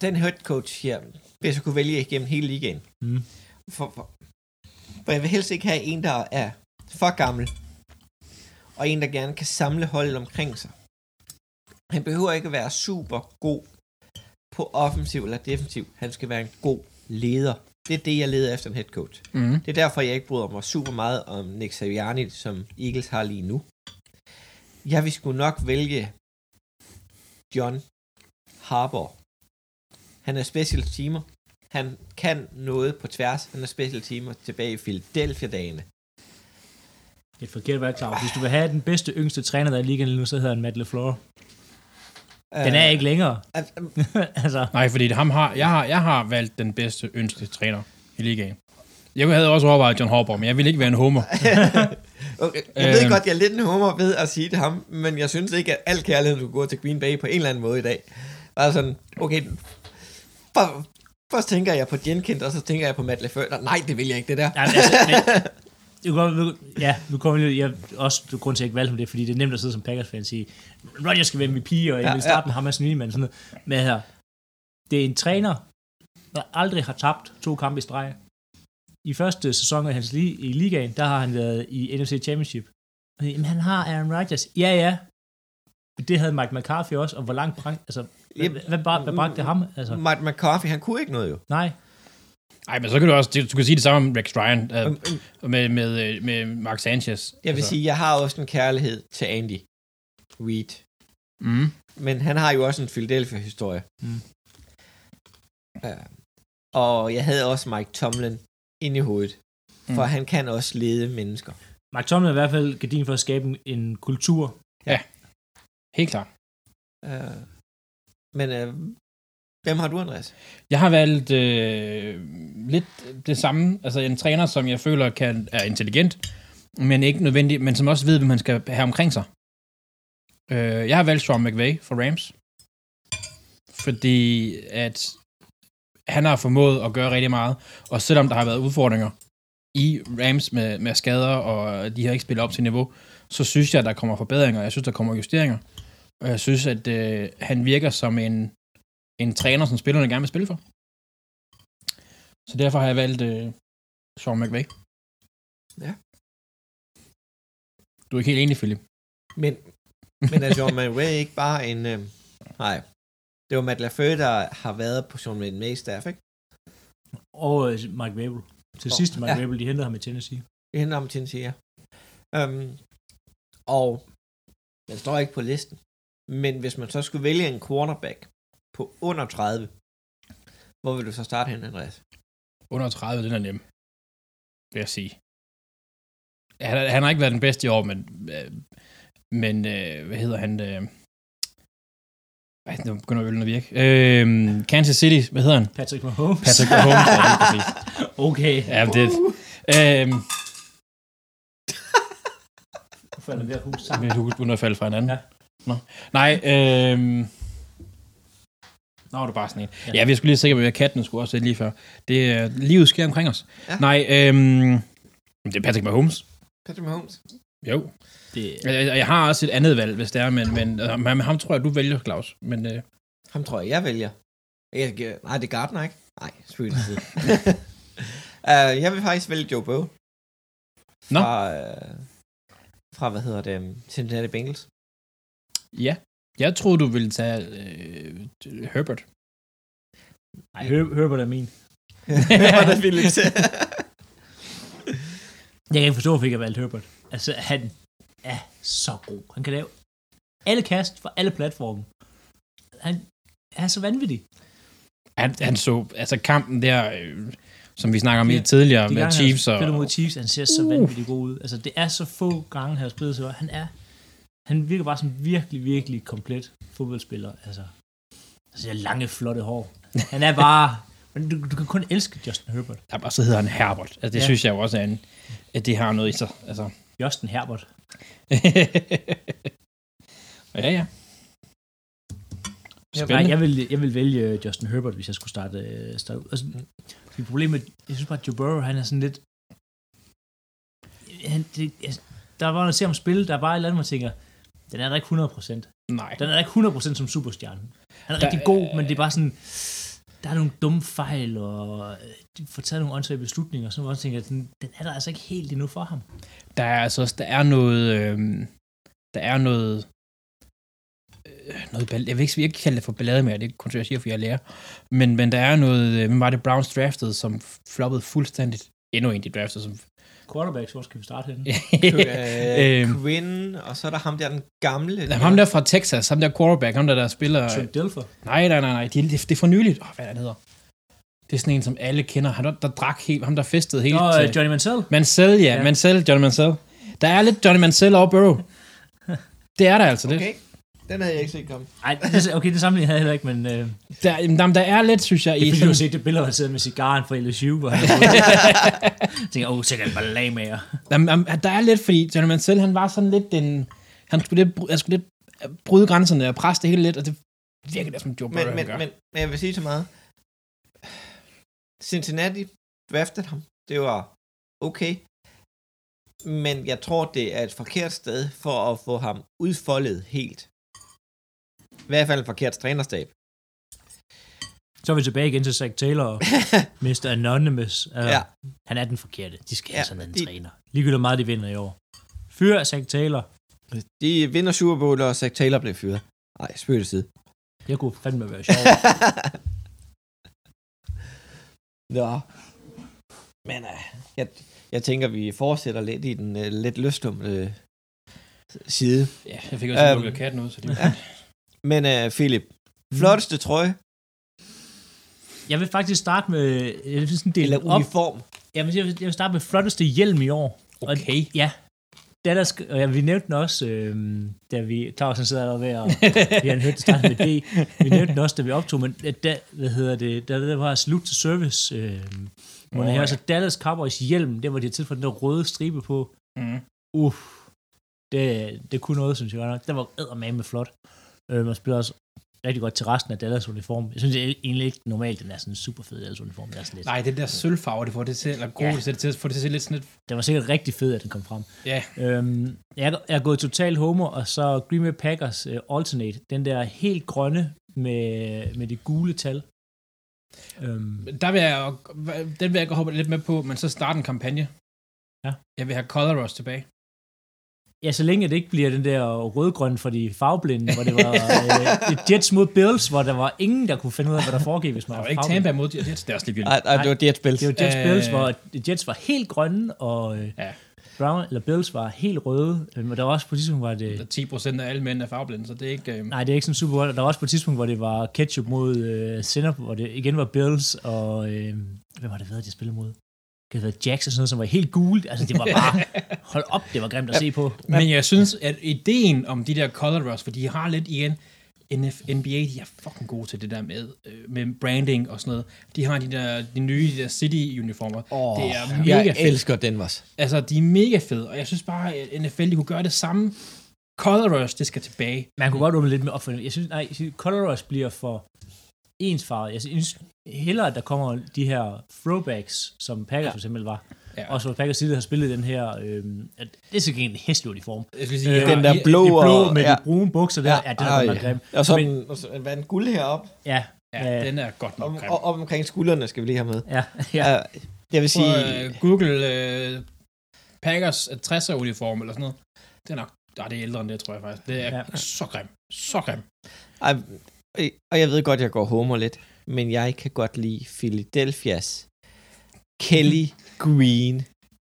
den head coach her, hvis jeg kunne vælge igennem hele ligaen. mm. For, for, for jeg vil helst ikke have en, der er for gammel, og en, der gerne kan samle holdet omkring sig. Han behøver ikke at være super god på offensiv eller defensiv. Han skal være en god leder. Det er det, jeg leder efter en head coach. Mm. Det er derfor, jeg ikke bryder mig super meget om Nick Sirianni, som Eagles har lige nu. Jeg vil sgu nok vælge John Harbour. Han er special teamer. Han kan noget på tværs. Han er special teamer tilbage i Philadelphia-dagene. Det er forkert at være klar. Hvis du vil have den bedste yngste træner, der er i ligaen lige nu, så hedder han Matt LaFleur. Den er ikke længere. Uh, altså, Nej, fordi det ham har, jeg, har, jeg har valgt den bedste yngste træner i ligaen. Jeg havde også overvejet John Harbaugh, men jeg vil ikke være en homer. okay. Jeg ved Øhm. godt, jeg er lidt en hummer ved at sige det ham, men jeg synes ikke, at al kærlighed skulle gå til Green Bay på en eller anden måde i dag. Bare sådan, okay, for, først tænker jeg på Jenkins, og så tænker jeg på Matt LaFleur. Nej, det vil jeg ikke, det der. Ja, men altså, men, ja, nu kommer jeg, jeg også du grund til, at jeg ikke valgte ham det, fordi det er nemt at sidde som Packers-fan og sige, Rodgers skal være MVP, og jeg Ja, vil starte ja. med ham og sådan noget. Men her, det er en træner, der aldrig har tabt to kampe i streg. I første sæson af hans li- i ligaen, der har han været i NFC Championship. Og Jamen, han har Aaron Rodgers. Ja, ja. Det havde Mike McCarthy også, og hvor langt altså, hvad, Yep. hvad, hvad, hvad bragte det ham? Altså, Mike McCarthy, han kunne ikke noget jo. nej. Nej, men så kan du også, du kan sige det samme om Rex Ryan, øhm, med, med, øh, med Mark Sanchez. Jeg vil altså, sige, jeg har også en kærlighed til Andy Reid. Mm. Men han har jo også en Philadelphia-historie. Mm. Uh, og jeg havde også Mike Tomlin inde i hovedet. For Mm. han kan også lede mennesker. Mike Tomlin er i hvert fald gardin for at skabe en, en kultur. Helt klart. Uh, men øh, hvem har du, Andreas? Jeg har valgt øh, lidt det samme. Altså en træner, som jeg føler kan, er intelligent, men ikke nødvendig, men som også ved, hvem man skal have omkring sig. Øh, jeg har valgt Sean McVay for Rams. Fordi at han har formået at gøre rigtig meget, og selvom der har været udfordringer i Rams med, med skader, og de har ikke spillet op til niveau, så synes jeg, at der kommer forbedringer. Jeg synes, der kommer justeringer. Og jeg synes, at øh, han virker som en, en træner, som spillerne gerne vil spille for. Så derfor har jeg valgt øh, Sean McVay. Ja. Du er ikke helt enig, Philip? Men, men er John McVay ikke bare en... Uh, nej. Det var Matt LaFleur, der har været på Sean McVays staff, ikke? Og øh, Mike Vrabel. Til sidst Mike ja. Vrabel, de hentede ham i Tennessee. Vi henter ham til en siger. Um, og den står ikke på listen. Men hvis man så skulle vælge en quarterback på under 30, hvor vil du så starte hen, Andreas? Under 30, den er nem. Vil jeg sige. Han, han har ikke været den bedste i år, men, øh, men øh, hvad hedder han? Øh, ej, nu begynder øllen at virke. Øh, Kansas City, hvad hedder han? Patrick Mahomes. Patrick Mahomes, ja, lige præcis. Okay. Ja, det, øh, Nu falder vi hus sammen. Men du uden at falde fra hinanden. Ja. Nå. Nej, øhm... Nå, det er bare sådan en. Ja, ja vi skulle lige sikre, at katten skulle også lige før. Det er livet sker omkring os. Ja. Nej, øhm... Det er Patrick Mahomes. Patrick Mahomes. Jo. Det, Jeg, jeg, har også et andet valg, hvis det er, men, men, øh, men ham tror jeg, du vælger, Claus. Men øh, Ham tror jeg, jeg vælger. Jeg, nej, det er Gardner, ikke? Nej, selvfølgelig ikke. uh, jeg vil faktisk vælge Joe. Nå. Fra, uh, fra, hvad hedder det, Cincinnati Bengals. Ja, jeg tror du ville tage øh, Herbert. nej, på det er min. Var det vildt? Jeg kan ikke forstå, hvorfor jeg ikke har valgt Herbert. Altså, han er så god. Han kan lave alle kast fra alle platforme. Han er så vanvittig. Han, han så, altså kampen der, øh, som vi snakker om Ja, ja, tidligere De med Chiefs. han Og, mod Chiefs, han ser så Uh. vanvittigt god ud. Altså, det er så få gange, han har spillet så. Han er, han virker bare som virkelig, virkelig komplet fodboldspiller. Altså, altså det lange, flotte hår. Han er bare, men du, du kan kun elske Justin Herbert. Ja, og så hedder han Herbert. Altså, det Ja. synes jeg jo også er en, at det har noget i sig. Altså. Justin Herbert. ja, ja. Spændende. jeg vil, jeg vil vælge Justin Herbert, hvis jeg skulle starte, øh, starte ud. Altså, det problemet, jeg synes bare, at Joe Burrow, han er sådan lidt... Han, det, altså, der var noget at se ham spille, der er bare et eller andet, man tænker, den er der ikke 100%. Nej. Den er der ikke 100% som superstjerne. Han er Der rigtig god, men det er bare sådan, der er nogle dumme fejl, og de får taget nogle åndssvage beslutninger, så man også tænker, den, den er der altså ikke helt endnu for ham. Der er altså også, der er noget, øh, der er noget, øh, noget jeg vil ikke, jeg ikke kalde det for ballade mere, det er kun jeg siger, for jeg lærer. Men, men der er noget, øh, hvem var det Browns draftede, som floppede fuldstændigt. Endnu en, de draftede, som... Quarterbacks, hvor skal vi starte henne? øh, Øhm. Quinn, og så er der ham der, den gamle. Der, ham der fra Texas, ham der quarterback, ham der, der spiller... Trent Dilfer. Nej, nej, nej, nej, det, det, det er for nyligt. Åh, hvad er det, han hedder? Det er sådan en, som alle kender. Han der, der drak helt, ham der festede helt Nå, til... øh, Johnny Mansell. Mansell, ja, Ja. Mansell, Johnny Mansell. Der er lidt Johnny Mansell over Burrow. Det er der altså. Okay, den havde jeg ikke set komme. Ej, det, okay, det sammenligning havde jeg heller ikke, men øh, Der, jamen, der er lidt, synes jeg, det er fordi, du har set det billede, hvor han sidder med cigaren fra LSU, hvor han jeg tænker, åh, oh, sikkert en ballag med jer. jamen, der er lidt, fordi Johnny Mansell, han var sådan lidt den... Han skulle lidt, han skulle lidt bryde grænserne og presse det hele lidt, og det virker da som Joe Burrow, Men, men, gør. men, men jeg vil sige så meget. Cincinnati draftede ham. Det var okay. Men jeg tror, det er et forkert sted for at få ham udfoldet helt. I hvert fald et forkert trænerstab. Så er vi tilbage igen til Zach Taylor og Mr. Anonymous. Uh, Ja. Han er den forkerte. De skal Ja, have sådan en de- træner. Ligegyldigt hvor meget de vinder i år. Fyr Zach Taylor. De vinder Super Bowl, og Zach Taylor blev fyret. Nej, spøg til side. Det kunne fandme være sjovt. Nå. Men uh, jeg, jeg tænker, vi fortsætter lidt i den uh, lidt løstumte uh, side. Ja, jeg fik også Øhm, um, lukket katten ud, så det ja. Men uh, Philip, flotteste trøje Jeg vil faktisk starte med... Jeg vil sådan dele eller det op. uniform? Jeg vil, jeg vil jeg vil starte med flotteste hjelm i år. Og- Okay. Ja. Det der, sk- og ja, vi nævnte den også, øh, da vi... Clausen sidder der ved, og vi har hørt det starte med D. Vi nævnte den også, da vi optog, men at da, hvad hedder det, da det var slut til service, øh, det her, ja. så Dallas Cowboys hjelm, der hvor de har tilføjet den der røde stribe på. Mm. Uff, det, det kunne noget, synes jeg godt nok. Det var eddermame flot. Øh, man spiller også rigtig godt til resten af Dallas uniform. Jeg synes egentlig ikke normalt, den er sådan en super fed Dallas uniform. Det er sådan lidt, Nej, det der sølvfarve, det får det til, eller gode, Ja. det til, får det til at se lidt sådan lidt... den var sikkert rigtig fed, at den kom frem. Ja, Øhm, jeg, er- jeg er gået total homer, og så Green Bay Packers uh, Alternate, den der helt grønne med, med de gule tal. Øhm, der vil jeg, den vil jeg godt hoppe lidt med på, men så starte en kampagne. Ja. Jeg vil have Color Rush tilbage. Ja, så længe det ikke bliver den der rødgrøn for de farveblinde, hvor det var øh, Jets mod Bills, hvor der var ingen, der kunne finde ud af, hvad der foregik, hvis man var var ikke. Tampa mod Jets, det er også lidt vildt. Nej, nej, det var Jets Bills. Det var Jets. Bills, hvor Jets var helt grønne, og øh, Ja. Brown, eller Bills var helt røde. Øh, Men der var også på et tidspunkt, hvor det... 10 procent af alle mænd er farveblinde, så det er ikke... Øh, Nej, det er ikke sådan super godt. Der var også på et tidspunkt, hvor det var ketchup mod øh, Sinop, hvor det igen var Bills, og øh, hvem var det været, de spillede mod? Det havde været Jax og sådan noget, som var helt gult. Altså, det var bare, hold op, det var grimt at se på. Men jeg synes, at ideen om de der color rush, for de har lidt igen, NF, NBA, de er fucking gode til det der med, øh, med branding og sådan noget. De har de der de nye de der City-uniformer. Åh, det er mega jeg fedt. elsker Denvers. Altså, de er mega fede, og jeg synes bare, at NFL, de kunne gøre det samme. Color rush, det skal tilbage. Man kunne godt åbne lidt med opfølgning. Jeg synes, nej, Color Rush bliver for ensfarvet. Jeg synes hellere, at der kommer de her throwbacks, som Packers Ja. for eksempel var. Ja. Også hvor Packers side har spillet den her, øh, at det er sikkert en hæslig uniform. Jeg skal sige, Øh, den der blå Det blå og- med ja. de brune bukser der, ja, ja den er nok grim. Og så Men- den, og så, hvad er den guld heroppe? Ja, Ja, Ja. den er godt nok Om, grim. og, op omkring skuldrene skal vi lige have med. ja, ja. Ja. Jeg vil sige, Prøv, øh, Google øh, Packers 60'er uniform eller sådan noget. Det er nok, nej, det er ældre end det, tror jeg faktisk. Det er Ja. så grim. Så grim. ej, øh, og jeg ved godt, jeg går homer lidt, men jeg kan godt lide Philadelphias Kelly Green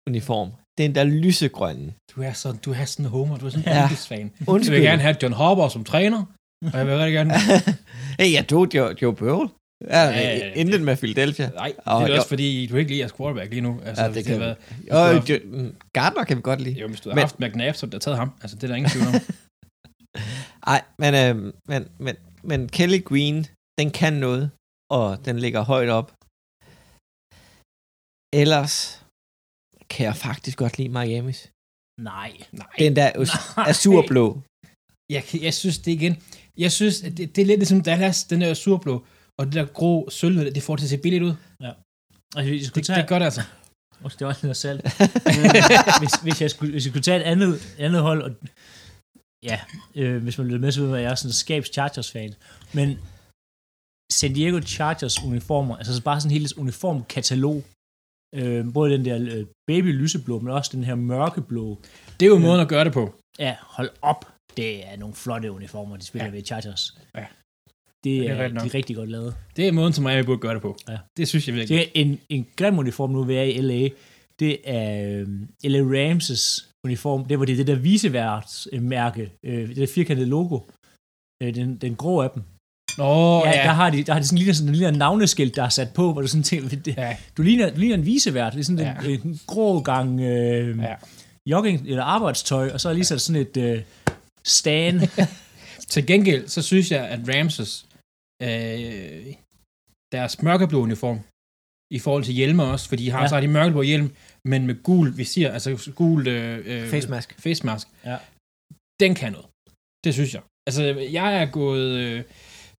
uniform. Den der lysegrønne. Du er sådan, du er sådan en homer, du er sådan en Ja. fan. Undskyld. vil gerne have John Harbaugh som træner, og jeg vil rigtig gerne... hey, jeg tog Joe, Joe Burrow. Ja, Ja, ja, ja. Intet med Philadelphia. Nej, det er jo. også fordi, du ikke lige er quarterback lige nu. Altså, Ja, hvis det kan været- Og du jo, Gardner kan vi godt lide. Jo, hvis du Men- haft McNabb, så havde taget ham. Altså, det er der ingen tvivl om. Nej, men, øh, men, men, men Kelly Green, den kan noget, og den ligger højt op. Ellers kan jeg faktisk godt lide Miami's. Nej. Nej. Den der Nej. azurblå. Jeg, jeg synes det igen... Jeg synes, at det, det er lidt ligesom Dallas, den der surblå, og det der grå sølv, det får det til at se billigt ud. Altså, jeg skulle Det, tage, det er godt altså. Oh, det var også noget salt. hvis, hvis, jeg skulle, hvis jeg skulle tage et andet, andet hold, og, ja, øh, hvis man lytter med, så ved man, at jeg er sådan en skabs Chargers-fan. Men San Diego Chargers uniformer, altså bare sådan hele uniformkatalog, øh, både den der øh, baby lyseblå, men også den her mørkeblå. Det er jo måden at gøre det på. Ja, hold op. Det er nogle flotte uniformer, de spiller Ja. ved Chargers. Ja. Det Det er er, rigtigt de er rigtig godt lavet. Det er måden, som jeg burde gøre det på. Ja. Det synes jeg virkelig. Det er en, en grim uniform, nu vi er i LA. Det er øh, LA Rams' uniform. Det var det, det der viseværtsmærke. Øh, det der firkantede logo. Øh, den, den grå af dem. Nå, ja, ja. Der har de, der har de sådan lige sådan en lille navneskilt, der er sat på, hvor du sådan tænker, det, ja. du, ligner, du ligner en visevært. Det er sådan Ja. en, en grå gang øh, Ja. jogging eller arbejdstøj, og så er lige sat sådan et øh, stand. Til gengæld, så synes jeg, at Ramses, øh, deres mørkeblå uniform, i forhold til hjelme også, fordi de har, ja. Så har de mørkeblå hjelm, men med gul visir, altså gul øh, øh, Face mask. face mask. Ja. Den kan noget. Det synes jeg. Altså, jeg er gået... Øh,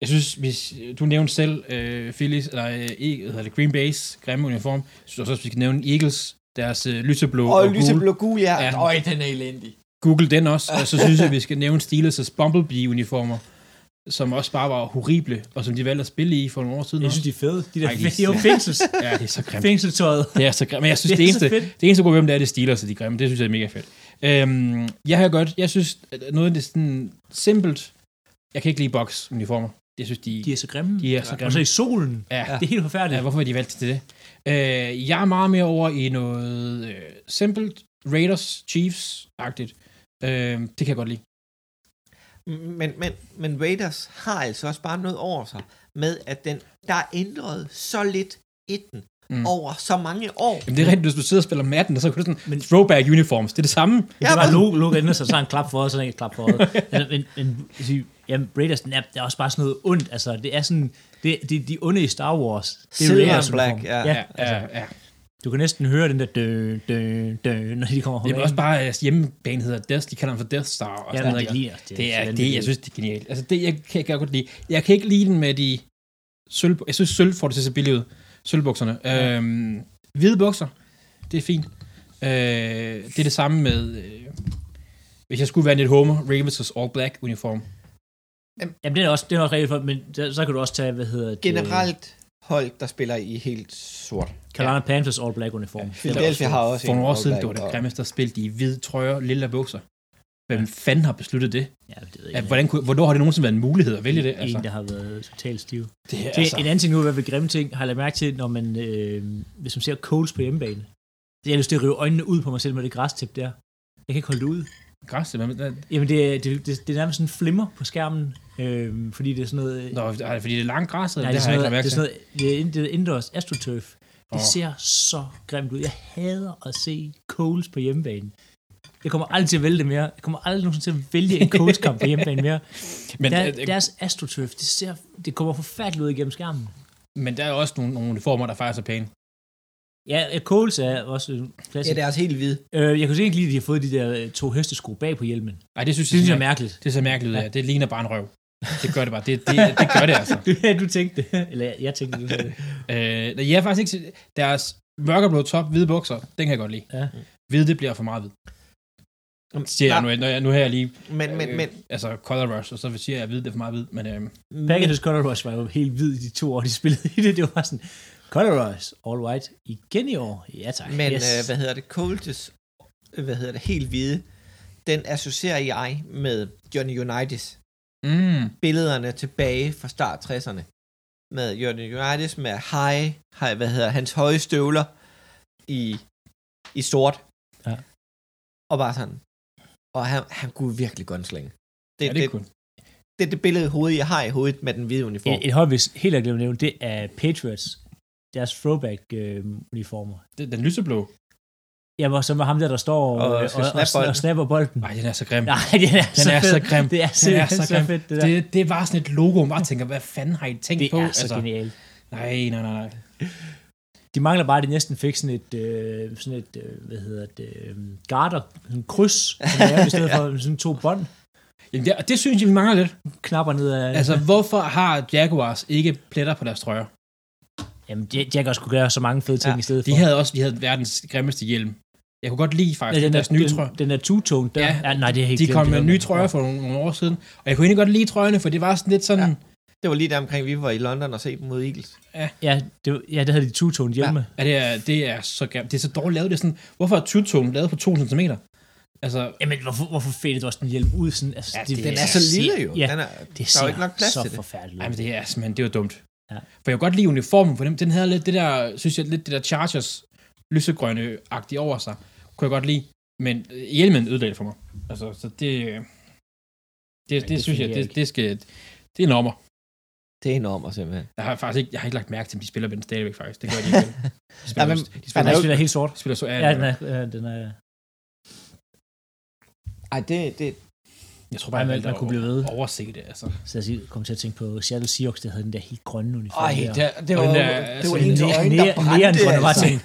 jeg synes, hvis du nævnte selv øh, Phillies, eller øh, E- hedder det, Green Bay's grimme uniform, så synes også, vi skal nævne Eagles, deres øh, lyseblå Og og, lyseblå gul, ja. Ja. Øj, den er elendig. Google den også, og så synes jeg, vi skal nævne Steelers' Bumblebee-uniformer, som også bare var horrible, og som de valgte at spille i for nogle år siden. Jeg synes, de er fede. De der Ej, de jo fængsels, ja, det er så grimt. fængselstøjet. Det er så grimt. Men jeg synes, Det det, er det så eneste, det eneste gode ved dem, det er, det er Steelers, og de er grimme. Det synes jeg er mega fedt. Øhm, jeg har godt, jeg synes, at noget af det sådan simpelt, jeg kan ikke lide box-uniformer. Jeg synes, de, De er så grimme. de er så Og så grimme. i solen. Ja. Det er helt forfærdeligt. Ja, hvorfor er de valgt til det? Øh, jeg er meget mere over i noget øh, simpelt Raiders, Chiefs-agtigt. Øh, det kan jeg godt lide. Men, men, men Raiders har altså også bare noget over sig med, at den, der er ændret så lidt i den Mm. over så mange år. Jamen, det er rigtigt, hvis du sidder og spiller Madden, og så kan du sådan Men- throwback uniforms. Det er det samme. Men det var logo, logo ændrer sig, så en klap for os, og så en klap for os. altså, men, men jamen, Raiders, den er, det er også bare sådan noget ondt. Altså, det er sådan, det, det, de onde i Star Wars. Det er Silver black, ja. ja, altså, ja, ja. Du kan næsten høre den der dø, dø, dø, når de kommer Det er også bare, at hjemmebane hedder Death, de kalder den for Death Star. Og Ja, sådan noget, det ligner. det er, det, jeg synes, det er genialt. Altså, det jeg kan jeg godt lide. Jeg kan ikke lide den med de sølv, jeg synes, sølv får det til at se billigt ud. Sølvbukserne. Ja. Øhm, hvide bukser, det er fint. Øh, det er det samme med, øh, hvis jeg skulle være lidt homer, Ravens' All Black uniform. Jamen, det er også, det er også rigtigt, men så kan du også tage, hvad hedder det? Generelt hold, der spiller i helt sort. Carolina Panthers All Black uniform. Philadelphia har også For en nogle år siden, det var det og- grimmeste, der spilte i hvide trøjer, lille bukser. Hvem fanden har besluttet det? Ja, det ved jeg Ja, ikke. hvordan, kunne- hvornår har det nogensinde været en mulighed at vælge det? Altså. En, der har været totalt stiv. det er, Altså. altså, En anden ting nu, hvad ved grimme ting, har jeg lagt mærke til, når man, øh, hvis man ser Coles på hjemmebane. Det er lyst til at rive øjnene ud på mig selv med det græstip der. Jeg kan ikke holde det ud. græs, men, men, Jamen, det, det, det, det er nærmest sådan en flimmer på skærmen, øh, fordi det er sådan noget... Nå, er det fordi det er langt græs, eller Nej, det, det, har jeg ikke lagt det, er mærke sådan noget, det er, indoors astroturf. Det Åh. ser så grimt ud. Jeg hader at se Coles på hjemmebane. Jeg kommer aldrig til at vælge det mere. Jeg kommer aldrig nogensinde til at vælge en Coles-kamp på hjemmebane mere. Men, Men, Der, øh, deres astroturf, det, ser, det kommer forfærdeligt ud igennem skærmen. men der er også nogle, nogle uniformer, der faktisk er pæne. Ja, Coles er også en Ja, klassisk. det er også helt hvid. Øh, jeg kunne ikke lide, at de har fået de der øh, to hestesko bag på hjelmen. Det Nej, det synes, synes jeg er ser- mærkeligt. Det ser mærkeligt ud, Ja. ja. Det ligner bare en røv. Det gør det bare. Det, det, det gør det altså. Ja, du tænkte det. Eller jeg, jeg tænkte det. Øh, jeg er faktisk ikke... Deres mørkeblå top, hvide bukser, den kan jeg godt lide. Ja. Hvid, det bliver for meget hvid. Siger jeg nu, når jeg, nu har jeg lige... Men, men, øh, men, Altså, color rush, og så siger jeg, at hvid, det er for meget hvid. Men øh, Packages Color Rush var jo helt hvid i de to år, de spillede i det. Det var sådan, Color Rush, all white, igen i år. Ja tak. men yes. øh, hvad hedder det? Coltes, øh, hvad hedder det, helt hvide, den associerer jeg med Johnny Unitas. mm, Billederne tilbage fra start 60'erne. Med Johnny Unitas med high, high, hvad hedder hans høje støvler i, i sort. Ja. Og bare sådan. Og han, han kunne virkelig gunslinge. Det, ja, det det, er cool. det, er det billede hoved, jeg har i hovedet med den hvide uniform. Et, et hold, hvis helt er glemt at nævne, det er Patriots. Deres throwback-uniformer. Det, den lyseblå. Ja, hvor så var ham der, der står og, Og og, og, bolden. og snapper bolden. Nej, den er så grim. Nej, den er, Den er fed. så grim. Det er, Den er simpelthen så grim. fedt, det der. Det, det bare sådan et logo, man bare tænker, hvad fanden har I tænkt det på? er så genialt. Nej, nej, nej, nej. De mangler bare, at de næsten fik sådan et, øh, sådan et øh, hvad hedder det, øh, garter, sådan en kryds, som det er, i stedet for sådan to bånd, Jamen, det, det synes jeg, vi mangler lidt. knapper ned af. Altså, hvorfor har Jaguars ikke pletter på deres trøjer? Jamen, også kunne gøre så mange fede ting Ja, i stedet De for. havde også de havde verdens grimmeste hjelm. Jeg kunne godt lide faktisk Ja, den, deres er, nye den, trøjer. den er two-tone der. Ja, Ja, nej, det er helt De kom det med der nye trøjer for nogle, nogle år siden, og jeg kunne egentlig godt lide trøjerne, for det var sådan lidt sådan... Det var lige der omkring, vi var i London og se dem mod Eagles. Ja, det, var- ja, der havde de two-tone hjelme. Ja, det, er, det er så grimt. Det er så dårligt lavet. Det er sådan, hvorfor er two-tone lavet på 2 cm? Altså, Jamen, hvorfor, hvorfor fedte også den hjelm ud sådan? Altså, Ja, det Den er så lille jo. Ja, Den er, det der er ser jo ikke nok plads så til det. forfærdeligt ej, ud. men det er simpelthen, det var dumt. Ja. For jeg kunne godt lide uniformen for dem. Den havde lidt det der, synes jeg, lidt det der Chargers lysegrønne-agtige over sig. Kunne jeg godt lide. Men øh, hjelmen ødelagde for mig. Altså, så det... Det, det, det det synes jeg, det, det skal... Det er normer. Det er enormt simpelthen. Jeg har faktisk ikke, jeg har ikke lagt mærke til, om de spiller med den stadigvæk, faktisk. Det gør de ikke. De spiller, Ja, men- de Ja, spiller, den de spiller helt sort. spiller så... Ja, den er, ja, den er Ej, det, det, Jeg tror bare, jeg man- at kunne blive ved. overse det, altså. så jeg kom til at tænke på Seattle Seahawks, der havde den der helt grønne uniform. ej, der. det, det Og var, der- det altså, var den ens Næ- øjne, der brændte. næren, var altså. ting.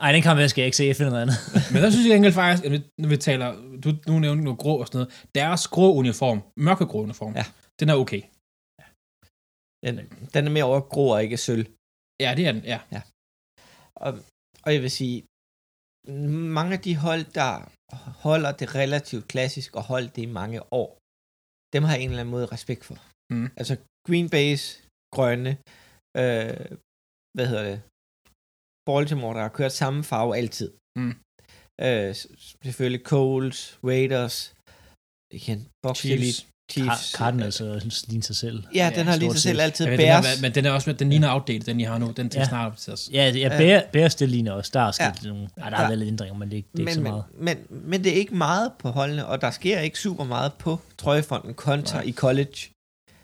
Ej, den kamp, jeg skal ikke se. Jeg finder noget andet. Men der synes jeg enkelt faktisk, at vi- når vi taler, du nu nævnte noget grå og sådan noget, deres grå uniform, mørkegrå uniform, Ja. den er okay. Den, den er mere over grå og ikke sølv. Ja, det er den, ja. Og, og jeg vil sige, mange af de hold, der holder det relativt klassisk og holdt det i mange år, dem har jeg en eller anden måde respekt for. Mm. Altså Green Bay's grønne, øh, hvad hedder det, Baltimore, der har kørt samme farve altid. Mm. Øh, selvfølgelig Coles, Raiders, igen, Bucks Chiefs. Chiefs. Chiefs. Car- Cardinals sådan ligner sig selv. Ja, den Ja, har lige sig selv altid. Jeg ved, den er, Bears. men den er også, den ligner outdated, den I har nu. Den til Ja. ja. snart opdateres. Ja, Ja. Bear, Bears, det ligner også. Der er sket Ja. ja. nogle... Ej, der har Ja. været lidt ændringer, men det, er ikke- det er ikke så men, meget. men, men, men det er ikke meget på holdene, og der sker ikke super meget på trøjefonden kontra Nej. i college.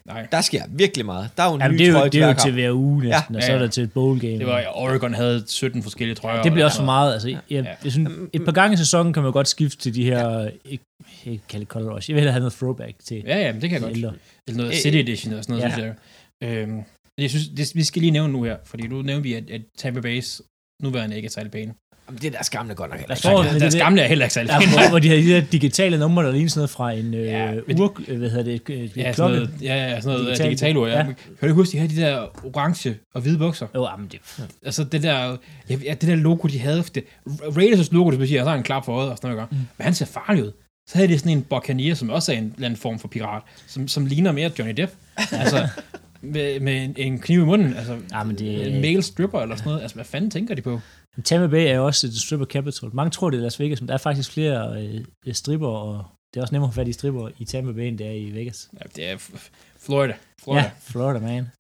Nej. Der sker virkelig meget. Der er jo en Jamen, ny det er jo, trøje det er jo til hver uge næsten, Ja. og så er Ja, ja. der til et bowl game. Det var, Oregon havde 17 forskellige trøjer. det bliver også og- for meget. Altså, jeg, jeg, jeg synes, et par gange i sæsonen kan man godt skifte til de her, ikke, ikke kalde det color rush, jeg vil hellere have noget throwback til Ja, ja, men det kan jeg godt. ældre. Eller noget City Edition og sådan noget, ja. synes jeg. Øhm, jeg synes, det, vi skal lige nævne nu her, fordi nu nævner vi, at, at Tampa Bay's nuværende ikke er særlig pæne. Jamen, det er deres gamle godt nok heller Der ikke. står- Deres, men deres det- gamle er heller ikke særlig Ja, pæne. hvor, de har de der digitale numre, der ligner sådan noget fra en øh, Ja, ja, men- ur, øh, hvad hedder det, et, et Ja, sådan klokke. noget, ja, ja, sådan noget Digital- digitalt ord, ja. ja. Kan du huske, de havde de der orange og hvide bukser? Jo, jamen, det, Altså det der, ja, ja, det der logo, de havde, det, Raiders' logo, det vil sige, så har en klap for øjet og sådan noget, mm. men han ser farlig ud. Så havde de sådan en Buccaneer, som også er en eller anden form for pirat, som, som ligner mere Johnny Depp. altså, med, med en, en kniv i munden, altså Ja, men det- en male stripper eller sådan noget. Altså, hvad fanden tænker de på? Tampa Bay er jo også et stripper capital. Mange tror, det er Las Vegas, men der er faktisk flere øh, stripper og det er også nemmere at få fat i stripper i Tampa Bay, end det er i Vegas. Ja, det er F- Florida. Florida. Ja, Florida, man.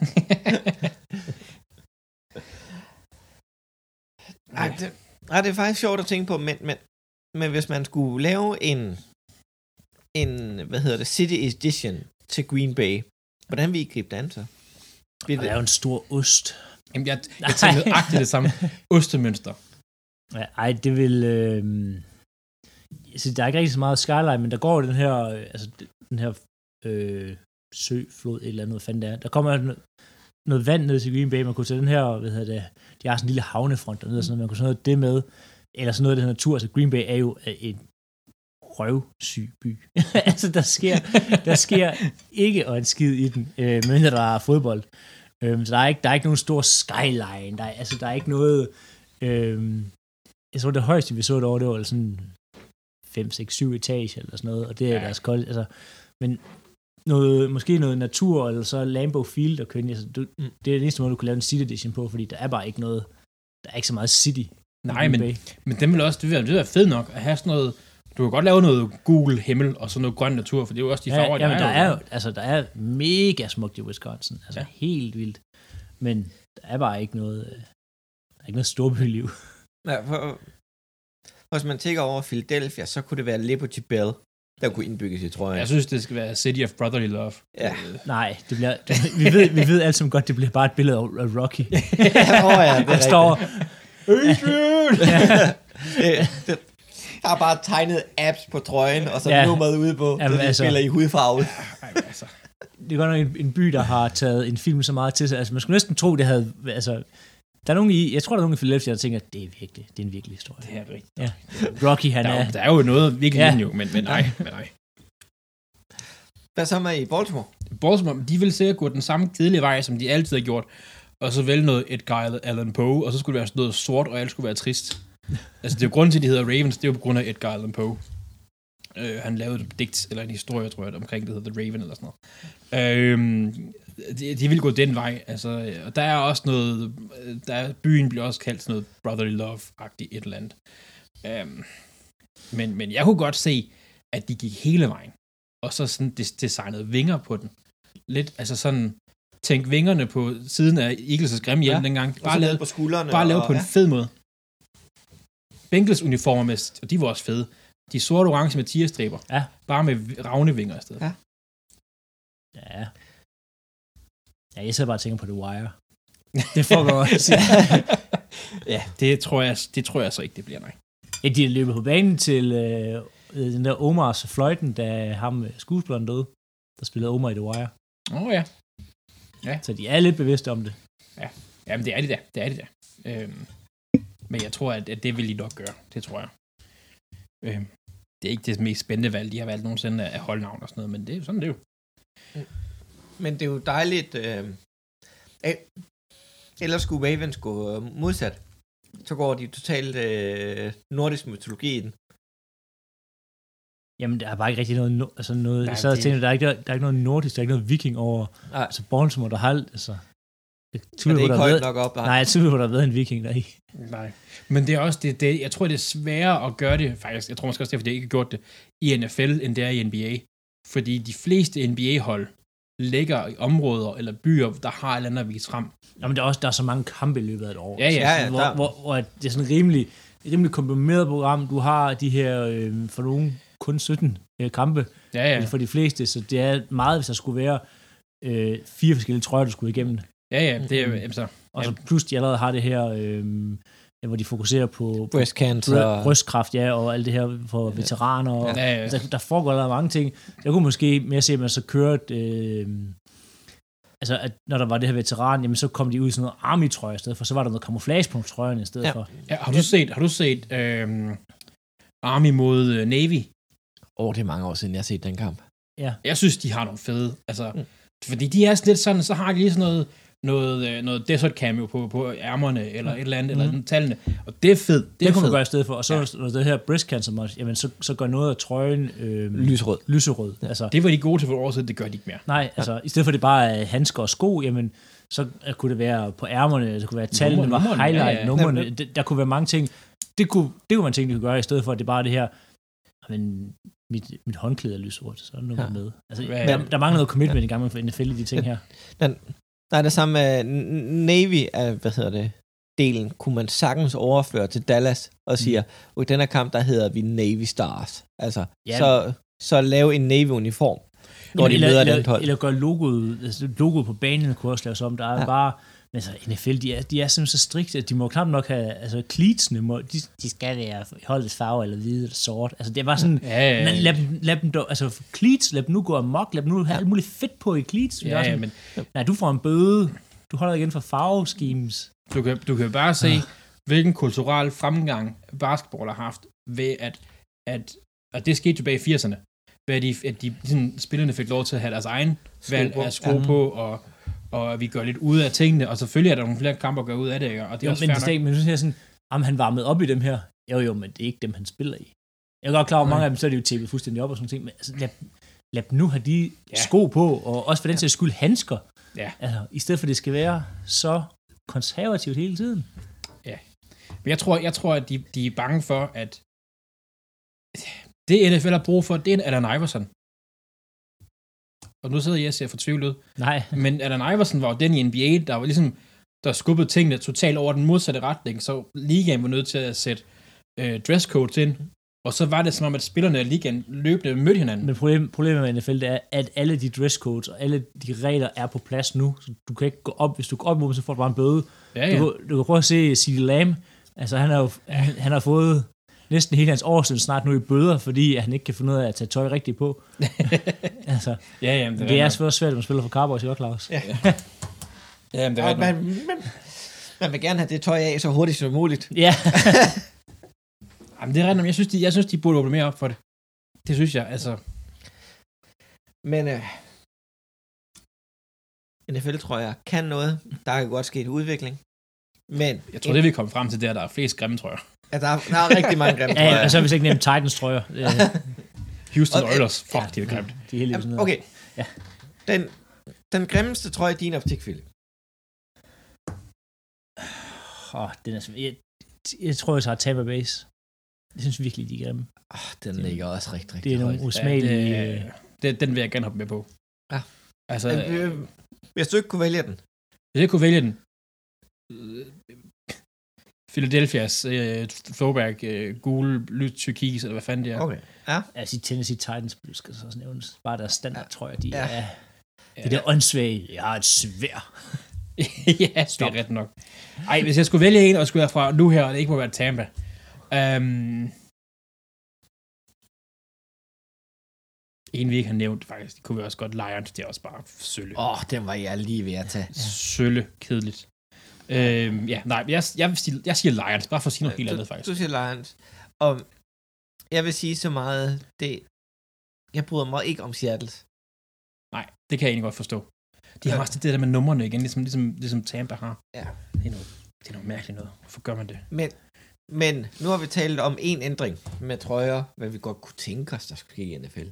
Ej, det, ej, det er faktisk sjovt at tænke på, men, men, men hvis man skulle lave en, en, hvad hedder det, City Edition til Green Bay, hvordan vil I gribe det an så? Og det er jo en stor ost. Jamen, jeg, jeg tænker nøjagtigt det samme. Ostemønster. Ej, det vil... Øh, altså, der er ikke rigtig så meget skyline, men der går den her, øh, altså, den her øh, sø, flod, et eller andet, hvad fanden det er. Der kommer noget, vand ned til Green Bay. Man kunne tage den her, hvad hedder det, de har sådan en lille havnefront dernede, og sådan noget. Man kunne sådan noget det med, eller sådan noget af det her natur. Altså Green Bay er jo øh, en røvsyg by. altså, der sker, der sker ikke og en skid i den, øh, medmindre der er fodbold. Øh, så der er, ikke, der er ikke nogen stor skyline. Der er, altså, der er ikke noget... Øh, jeg tror, det højeste, vi så det over, det var sådan 5, 6, 7 etager eller sådan noget, og det er Ja. deres kold, altså, men noget, måske noget natur, eller så Lambeau Field og køre altså, du, Mm. det er den eneste måde, du kan lave en city edition på, fordi der er bare ikke noget, der er ikke så meget city. Nej, men, men den vil også, det vil, det vil være fedt nok at have sådan noget, du kan godt lave noget gul himmel og sådan noget grøn natur, for det er jo også de farver, ja, ja, men der jo. er jo, altså, der er mega smukt i Wisconsin, altså Ja. ja. helt vildt, men der er bare ikke noget, øh, der er ikke noget storbyliv. Ja, for, hvis man tænker over Philadelphia, så kunne det være Liberty Bell, der kunne indbygges i trøjen. Jeg synes, det skal være City of Brotherly Love. Ja. Øh, Nej, det bliver, det, vi, ved, vi ved alt som godt, det bliver bare et billede af af Rocky. Åh ja, det er Der står, Adrian! det, det, der er bare tegnet apps på trøjen, og så Ja. nummeret ude på, Jamen, så de altså- spiller i hudfarve. Ej, men altså, det er godt nok en, en by, der har taget en film så meget til sig. Altså, man skulle næsten tro, det havde... Altså, der er nogen i, jeg tror, der er nogen i Philadelphia, der tænker, at det er virkelig, det er en virkelig historie. det er rigtigt. Ja. Rocky, han Der, er er... jo- der er jo noget virkelig Ja. ja. jo, men, men nej, men nej. Hvad så med i Baltimore? Baltimore, de vil sikkert gå den samme kedelige vej, som de altid har gjort, og så vælge noget Edgar Allan Poe, og så skulle det være sådan noget sort, og alt skulle være trist. Altså, det er jo grunden til, at de hedder Ravens, det er jo på grund af Edgar Allan Poe. Øh, han lavede et digt, eller en historie, tror jeg, omkring det hedder The Raven, eller sådan noget. Øh, de, de vil gå den vej, altså, øh, og der er også noget, øh, der er, byen bliver også kaldt sådan noget brotherly love-agtigt et eller andet. Øh, men, men jeg kunne godt se, at de gik hele vejen, og så sådan des- designede vinger på den. Lidt, altså sådan, tænk vingerne på siden af Eagles' grimme hjelm Ja. dengang. Bare lavet på skuldrene. Bare lavet og, på en ja. fed måde. Bengals uniformer, med, og de var også fede. De sorte og orange med tierstriber. Ja. Bare med ravnevinger i stedet. Ja. Ja. Ja, jeg sidder bare og tænker på The Wire. Det får man også. ja, det tror, jeg, det tror jeg så ikke, det bliver, nej. ja, de er løbet på banen til øh, den der Omars fløjten, da ham øh, skuespilleren døde, der spillede Omar i The Wire. Åh oh, ja. Så de er lidt bevidste om det. Jamen, det er de da. Det er de da. Øhm, men jeg tror, at, at det vil de nok gøre. Det tror jeg. Øhm, det er ikke det mest spændende valg, de har valgt nogensinde af holdnavn og sådan noget, men det er jo sådan, det er jo. Men det er jo dejligt. Øh, øh, ellers skulle Ravens gå øh, modsat. Så går de totalt øh, nordisk mytologi i den. Jamen, der er bare ikke rigtig noget... No- altså noget Nej, jeg sad og tænkte, der er, ikke, der, er ikke noget nordisk, der er ikke noget viking over... Nej, Altså, Baltimore, der har... Altså, jeg det er på, ikke højt været, nok op. nej, jeg tvivler der har været en viking der i. Nej. Men det er også det, det, jeg tror, det er sværere at gøre det, faktisk, jeg tror måske også, det er, fordi jeg ikke har gjort det, i NFL, end det er i NBA. Fordi de fleste NBA-hold ligger i områder eller byer, der har et eller andet at vise frem. Jamen, der er også der er så mange kampe i løbet af et år. Ja, ja. Ja, ja, hvor, der- hvor, hvor, at det er sådan rimelig, rimelig komprimeret program. Du har de her, øh, for nogen, kun 17 øh, kampe Ja, ja. ja. for de fleste, så det er meget, hvis der skulle være øh, fire forskellige trøjer, du skulle igennem. Ja, ja, det er Mm. jo, altså, Og så plus de allerede har det her, øh, ja, hvor de fokuserer på, Breast cancer. bry- brystkræft, ja, og alt det her for veteraner. Og, ja, ja, der, der foregår allerede mange ting. Jeg kunne måske mere se, at man så kørte... Øh, altså, at når der var det her veteran, jamen, så kom de ud i sådan noget army-trøje i stedet for. Så var der noget camouflage på trøjerne i stedet Ja. for. ja. Har du set, har du set øhm, Army mod øh, Navy? Åh, oh, det er mange år siden, jeg har set den kamp. Jeg synes, de har nogle fede, altså, mm. fordi de er sådan lidt sådan, så har de lige sådan noget, noget, øh, noget desert cameo på, på ærmerne, eller et eller andet, mm. eller tallene, og det er fedt. Det, Det, er kunne man gøre i stedet for. Og så Ja. ja. det her breast cancer match, jamen så, så gør noget af trøjen øh, Lysrød. lyserød. Ja. Altså, Det var de gode til for et år siden, det gør de ikke mere. nej, altså i stedet for at det bare er handsker og sko, jamen så øh, kunne det være på ærmerne, det kunne være tallene, Nummer- var highlight, ja, ja. numrene. Det- Der kunne være mange ting. Det kunne, det kunne man tænke, de kunne gøre, i stedet for at det bare er det her, men mit, mit håndklæde er lysort, så er noget Ja. med. Altså, Hvad- der, der mangler noget commitment i gang med NFL i de ting her. Nej, det samme med Navy, er, hvad hedder det, delen, kunne man sagtens overføre til Dallas og siger, mm. i den her kamp, der hedder vi Navy Stars. Altså, Ja. så, så lave en Navy-uniform, når de eller, møder eller, den hold. eller gøre logoet, altså logoet på banen kunne også laves om. Der er ja. bare, men altså NFL, de er, de er simpelthen så strikte, at de må knap nok have, altså cleatsene, må, de, de skal være holdets farve, eller hvide, eller sort. Altså det er bare sådan, Ja, ja, men lad, dem, lad dem dog, altså cleats, lad dem nu gå amok, lad dem nu have alt muligt fedt på i cleats. Ja, ja, sådan, men Nej, du får en bøde, du holder igen for farveschemes. du kan, du kan bare se, hvilken kulturel fremgang basketball har haft ved, at, at, at det skete tilbage i 80'erne, ved at de, at de sådan, spillerne fik lov til at have deres egen valg af sko Ja. på, og, og vi gør lidt ud af tingene, og selvfølgelig er der nogle flere kampe at gøre ud af det, ikke? og det er Jo, også men, fair det, nok. men du siger sådan, om han varmede op i dem her. Jo, jo, men det er ikke dem, han spiller i. Jeg er godt klar over, mange af dem, så er det jo tæppet fuldstændig op og sådan ting, men altså, lad, lad dem nu have de Ja. ja. sko på, og også for den sags skyld handsker. Ja. Altså, i stedet for, at det skal være så konservativt hele tiden. Men jeg tror, jeg tror at de, de er bange for, at det NFL har brug for, det er en Allen Iverson. Og nu sidder jeg og ser fortvivlet ud. Nej, Men Allen Iverson var jo den i NBA, der var ligesom, der skubbede tingene totalt over den modsatte retning, så ligaen var nødt til at sætte øh, dresscodes ind, og så var det som om, at spillerne af ligaen løbende mødte hinanden. men problem, problemet med NFL, det er, at alle de dresscodes og alle de regler er på plads nu, så du kan ikke gå op, hvis du går op imod dem, så får du bare en bøde. ja, Ja. Du, kan- du kan prøve at se CeeDee Lamb. Altså, han har jo han, han har fået næsten hele hans årsiden snart nu i bøder, fordi han ikke kan finde ud af at tage tøj rigtigt på. altså, ja, ja, men det, det er selvfølgelig svært, at man spiller for Cowboys, ikke Claus? Ja. Ja, men det er man, man, man vil gerne have det tøj af så hurtigt som muligt. Ja. Jamen, det er rigtigt, men jeg synes, de, jeg synes, de burde åbne mere op for det. Det synes jeg, altså. Men øh, NFL, tror jeg, kan noget. Der kan godt ske en udvikling. Men Jeg tror, det vi kommer frem til, det er, at der er flest grimme trøjer. At der, er, der er rigtig mange grimme ja, ja, trøjer. og så har vi ikke nemt Titans trøjer. Det, Houston Oilers, fuck, ja. de er grimt. de er sådan Jamen, noget. Okay. Ja. Den, den grimmeste trøje i din optik, Philip. Oh, den er, svæ- jeg, jeg, tror, jeg tager Tampa Base. Jeg synes virkelig, de er grimme. Oh, den ligger også rigtig, rigtig Det er nogle højt. usmagelige... Ja, øh, det, det, den vil jeg gerne hoppe med på. Ja. Altså, Men, øh, hvis du ikke kunne vælge den. hvis jeg kunne vælge den, øh, Philadelphia's øh, throwback, øh, gule, lyt tyrkis, eller hvad fanden det er. Okay. Ja. Altså, Tennessee Titans skal så også nævnes. Bare deres standard, tror jeg, de Ja. er... Det der åndssvage, jeg har et svær. ja, det Stop. er ret nok. Ej, hvis jeg skulle vælge en, og skulle være fra nu her, og det ikke må være Tampa. Um, en vi ikke har nævnt, faktisk, det kunne vi også godt Lions, det er også bare sølle. Åh, oh, den var jeg lige ved at tage. Ja. Sølle kedeligt. Øhm, ja, nej, jeg, jeg, vil sige, jeg siger Lions, bare for at sige noget helt du, andet, faktisk. Du siger Lions. Og jeg vil sige så meget, det, jeg bryder mig ikke om Seattle. Nej, det kan jeg egentlig godt forstå. De har Ja. også det der med numrene igen, ligesom, ligesom, ligesom Tampa har. Ja. Det er noget, det er noget mærkeligt noget. Hvorfor gør man det? Men, men nu har vi talt om en ændring med trøjer, hvad vi godt kunne tænke os, der skulle ske i NFL.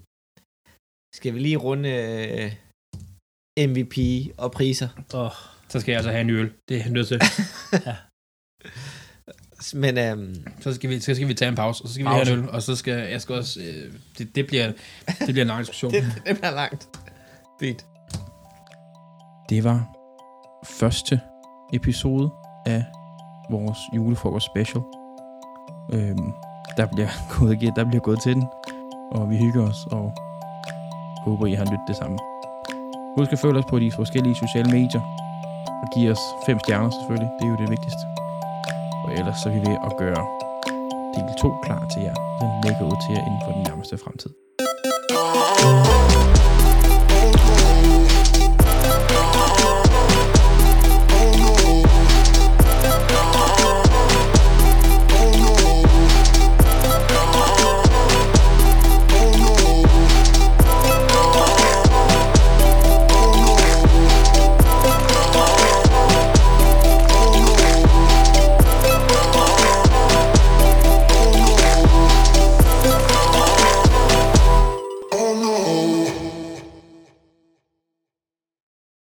Skal vi lige runde øh, MVP og priser? Oh, Så skal jeg altså have en øl. Det er jeg nødt til. Men øhm, Så skal vi, så skal vi tage en pause, og så skal vi Pause. have en øl, og så skal jeg skal også... Øh, det, det, bliver, det bliver en lang diskussion. det, det bliver langt. Fint. Det var første episode af vores julefrokost special. Øhm, der, bliver gået, igen- der bliver gået til den, og vi hygger os, og håber, I har lyttet det samme. Husk at følge os på de forskellige sociale medier, og give os fem stjerner selvfølgelig, det er jo det vigtigste. Og ellers så er vi ved at gøre del 2 klar til jer. Den ligger ud til jer inden for den nærmeste fremtid.